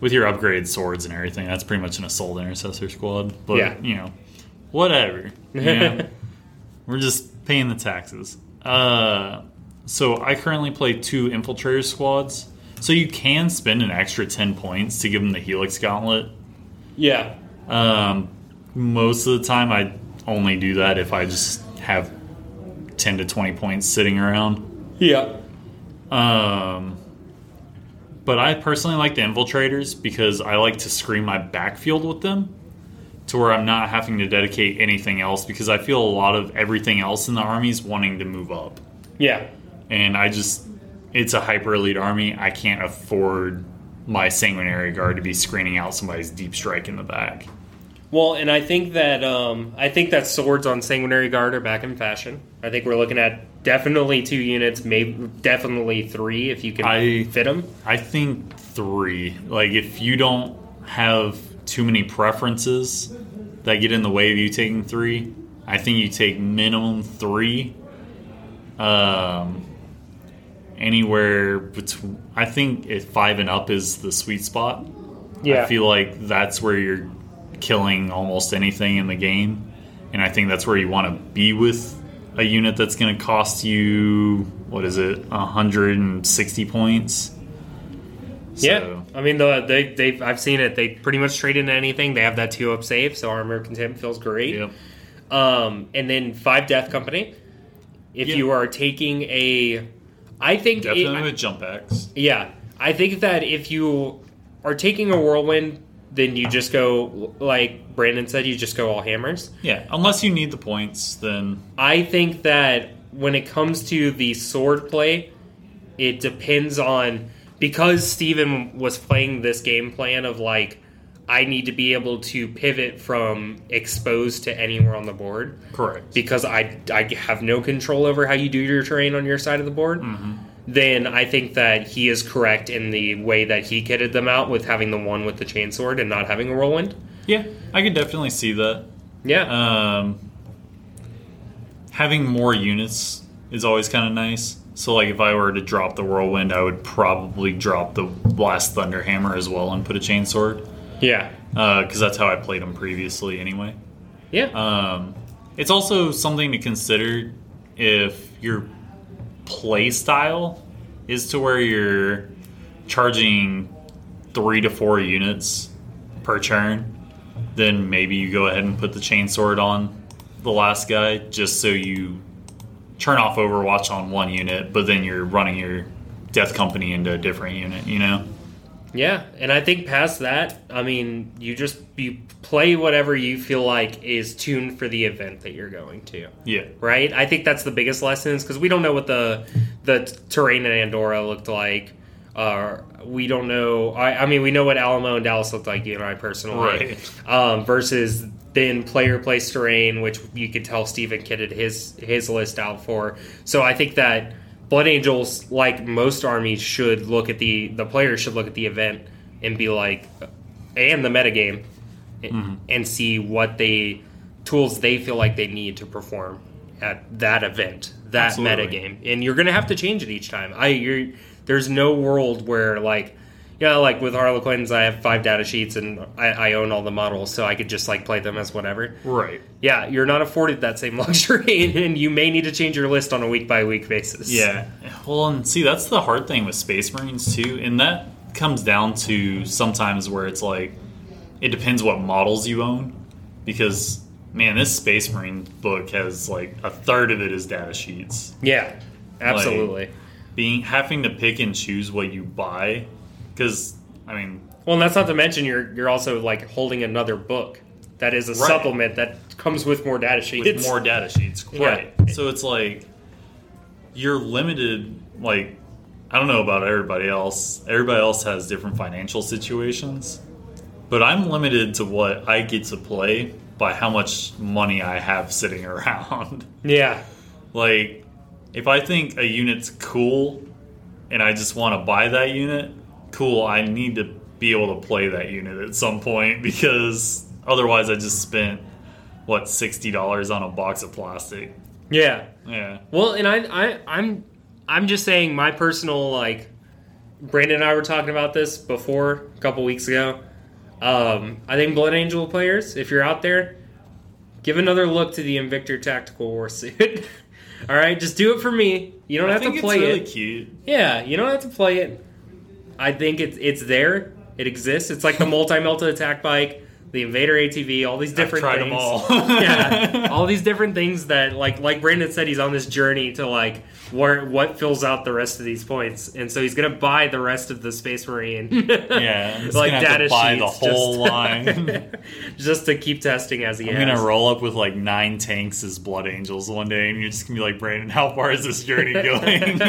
with your upgraded swords and everything, that's pretty much an assault intercessor squad. But Yeah. you know, whatever. You know, (laughs) we're just paying the taxes. Uh, so I currently play two infiltrator squads. So you can spend an extra 10 points to give them the Helix Gauntlet. Yeah. Um, most of the time, I only do that if I just have 10 to 20 points sitting around. Yeah. Um, but I personally like the infiltrators because I like to screen my backfield with them to where I'm not having to dedicate anything else because I feel a lot of everything else in the army is wanting to move up. Yeah. And I just, it's a hyper elite army. I can't afford my sanguinary guard to be screening out somebody's deep strike in the back. Well, and I think that um, I think that swords on Sanguinary Guard are back in fashion. I think we're looking at definitely two units, maybe definitely three if you can I- fit them. I think three. Like, if you don't have too many preferences that get in the way of you taking three, I think you take minimum three. Um, anywhere between, I think if five and up is the sweet spot. Yeah, I feel like that's where you're killing almost anything in the game, and I think that's where you want to be with a unit that's going to cost you what is it, 160 points. Yeah, I mean, the, they they I've seen it. They pretty much trade into anything. They have that two up save, so armor contempt feels great. Yep. Um, and then five death company. If Yeah. you are taking a, I think it- Definitely with jump X. Yeah, I think that if you are taking a whirlwind, then you just go like Brandon said. You just go all hammers. Yeah, unless you need the points, then I think that when it comes to the sword play, it depends on because Stephen was playing this game plan of like I need to be able to pivot from exposed to anywhere on the board correct. because I, I have no control over how you do your terrain on your side of the board, mm-hmm. Then I think that he is correct in the way that he kitted them out with having the one with the chainsword and not having a whirlwind. Yeah, I could definitely see that. Yeah. Um, having more units is always kind of nice. So, like, if I were to drop the whirlwind, I would probably drop the blast thunder hammer as well and put a chainsword yeah. because that's how I played them previously, anyway. Yeah. Um, it's also something to consider if your play style is to where you're charging three to four units per turn, then maybe you go ahead and put the chainsword on the last guy just so you turn off Overwatch on one unit, but then you're running your Death Company into a different unit, you know? Yeah, and I think past that, I mean, you just you play whatever you feel like is tuned for the event that you're going to. Yeah. Right? I think that's the biggest lesson is because we don't know what the the terrain in Andorra looked like. Uh, we don't know. I, I mean, we know what Alamo and Dallas looked like, you and I personally, Right. um, versus then player place terrain, which you could tell Stephen kitted his his list out for. So I think that Blood Angels, like most armies, should look at the the players should look at the event and be like, and the metagame, mm-hmm. and see what they tools they feel like they need to perform at that event, that Absolutely. metagame, and you're gonna have to change it each time. I you're there's no world where like. Yeah, like with Harlequins, I have five data sheets and I, I own all the models, so I could just like play them as whatever. Right. Yeah, you're not afforded that same (laughs) luxury, and you may need to change your list on a week by week basis. Yeah. Well, and see, that's the hard thing with Space Marines too, and that comes down to sometimes where it's like it depends what models you own, because man, this Space Marine book has like a third of it is data sheets. yeah, absolutely. Being having to pick and choose what you buy, because I mean, well, and that's not to mention you're you're also like holding another book that is a Right. supplement that comes with more data sheets. with more data sheets, Yeah. right? So it's like you're limited. Like I don't know about everybody else. Everybody else has different financial situations, but I'm limited to what I get to play by how much money I have sitting (laughs) around. yeah, like if I think a unit's cool and I just want to buy that unit, cool. I need to be able to play that unit at some point (laughs) because otherwise I just spent what sixty dollars on a box of plastic. yeah. Yeah, Well, and I, I I'm I'm just saying my personal like. Brandon and I were talking about this before a couple weeks ago. Um, I think Blood Angel players, if you're out there, give another look to the Invictor Tactical War suit. (laughs) All right, just do it for me. You don't I have to play it's really it. cute. Yeah, you don't have to play it. I think it's it's there. It exists. It's like the (laughs) multi melta attack bike, the Invader ATV, all these different I've tried things. them all. (laughs) yeah, (laughs) all these different things that like like Brandon said, he's on this journey to like where what fills out the rest of these points, and so he's gonna buy the rest of the Space Marine. (laughs) Yeah, (laughs) I'm like gonna data to buy the whole just- line. (laughs) just to keep testing as he I'm has. gonna roll up with like nine tanks as Blood Angels one day, and you're just gonna be like, Brandon, how far is this journey going?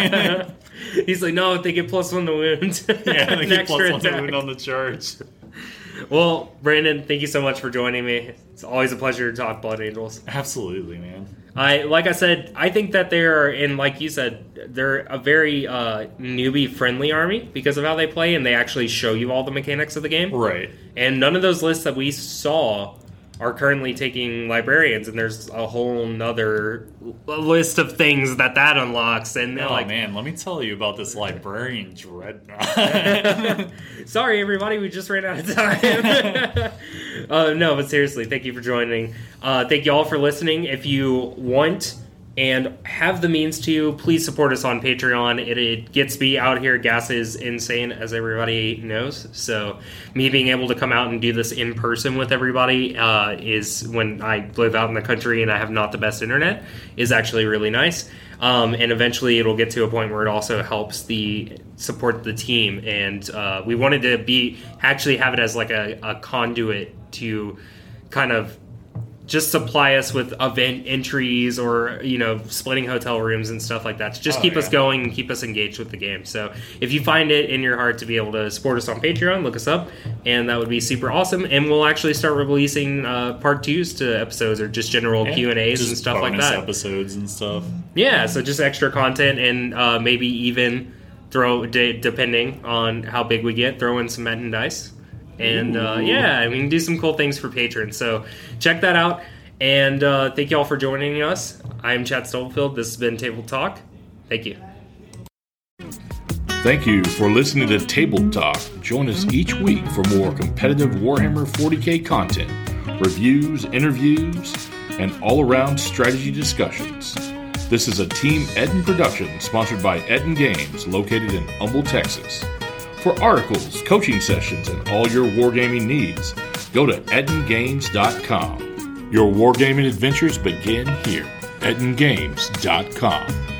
He's like, no, they get plus one to wound. yeah, they get plus extra one to wound on the charge. Well, Brandon, thank you so much for joining me. It's always a pleasure to talk Blood Angels. Absolutely, man. I like I said, I think that they're and like you said, they're a very uh, newbie friendly army because of how they play and they actually show you all the mechanics of the game. Right. And none of those lists that we saw are currently taking librarians, and there's a whole nother list of things that that unlocks. And they're Oh like, man, let me tell you about this librarian dreadnought. (laughs) Sorry, everybody, we just ran out of time. (laughs) uh, no, but seriously, thank you for joining. Uh, thank you all for listening. If you want and have the means to, please support us on Patreon. It, it gets me out here. Gas is insane, as everybody knows. So, me being able to come out and do this in person with everybody uh, is when I live out in the country and I have not the best internet, is actually really nice. Um, and eventually it'll get to a point where it also helps the support the team and uh, we wanted to be actually have it as like a, a conduit to kind of just supply us with event entries or you know splitting hotel rooms and stuff like that to just Oh, keep us going and keep us engaged with the game. So if you find it in your heart to be able to support us on patreon look us up and that would be super awesome. And we'll actually start releasing uh, part twos to episodes or just general q and a's and Just stuff like bonus that. Episodes and stuff. yeah, so just extra content and uh, maybe even throw, d- depending on how big we get, throw in some Met and Dice. And uh, yeah, we can do some cool things for patrons. So check that out. And uh, thank you all for joining us. I'm Chad Stubblefield. This has been Tabled Talk. Thank you. Thank you for listening to Tabled Talk. Join us each week for more competitive Warhammer 40k content, reviews, interviews, and all around strategy discussions. This is a Team Eden production sponsored by Eden Games, located in Humble, Texas. For articles, coaching sessions, and all your wargaming needs, go to edengames.com. Your wargaming adventures begin here. edengames.com.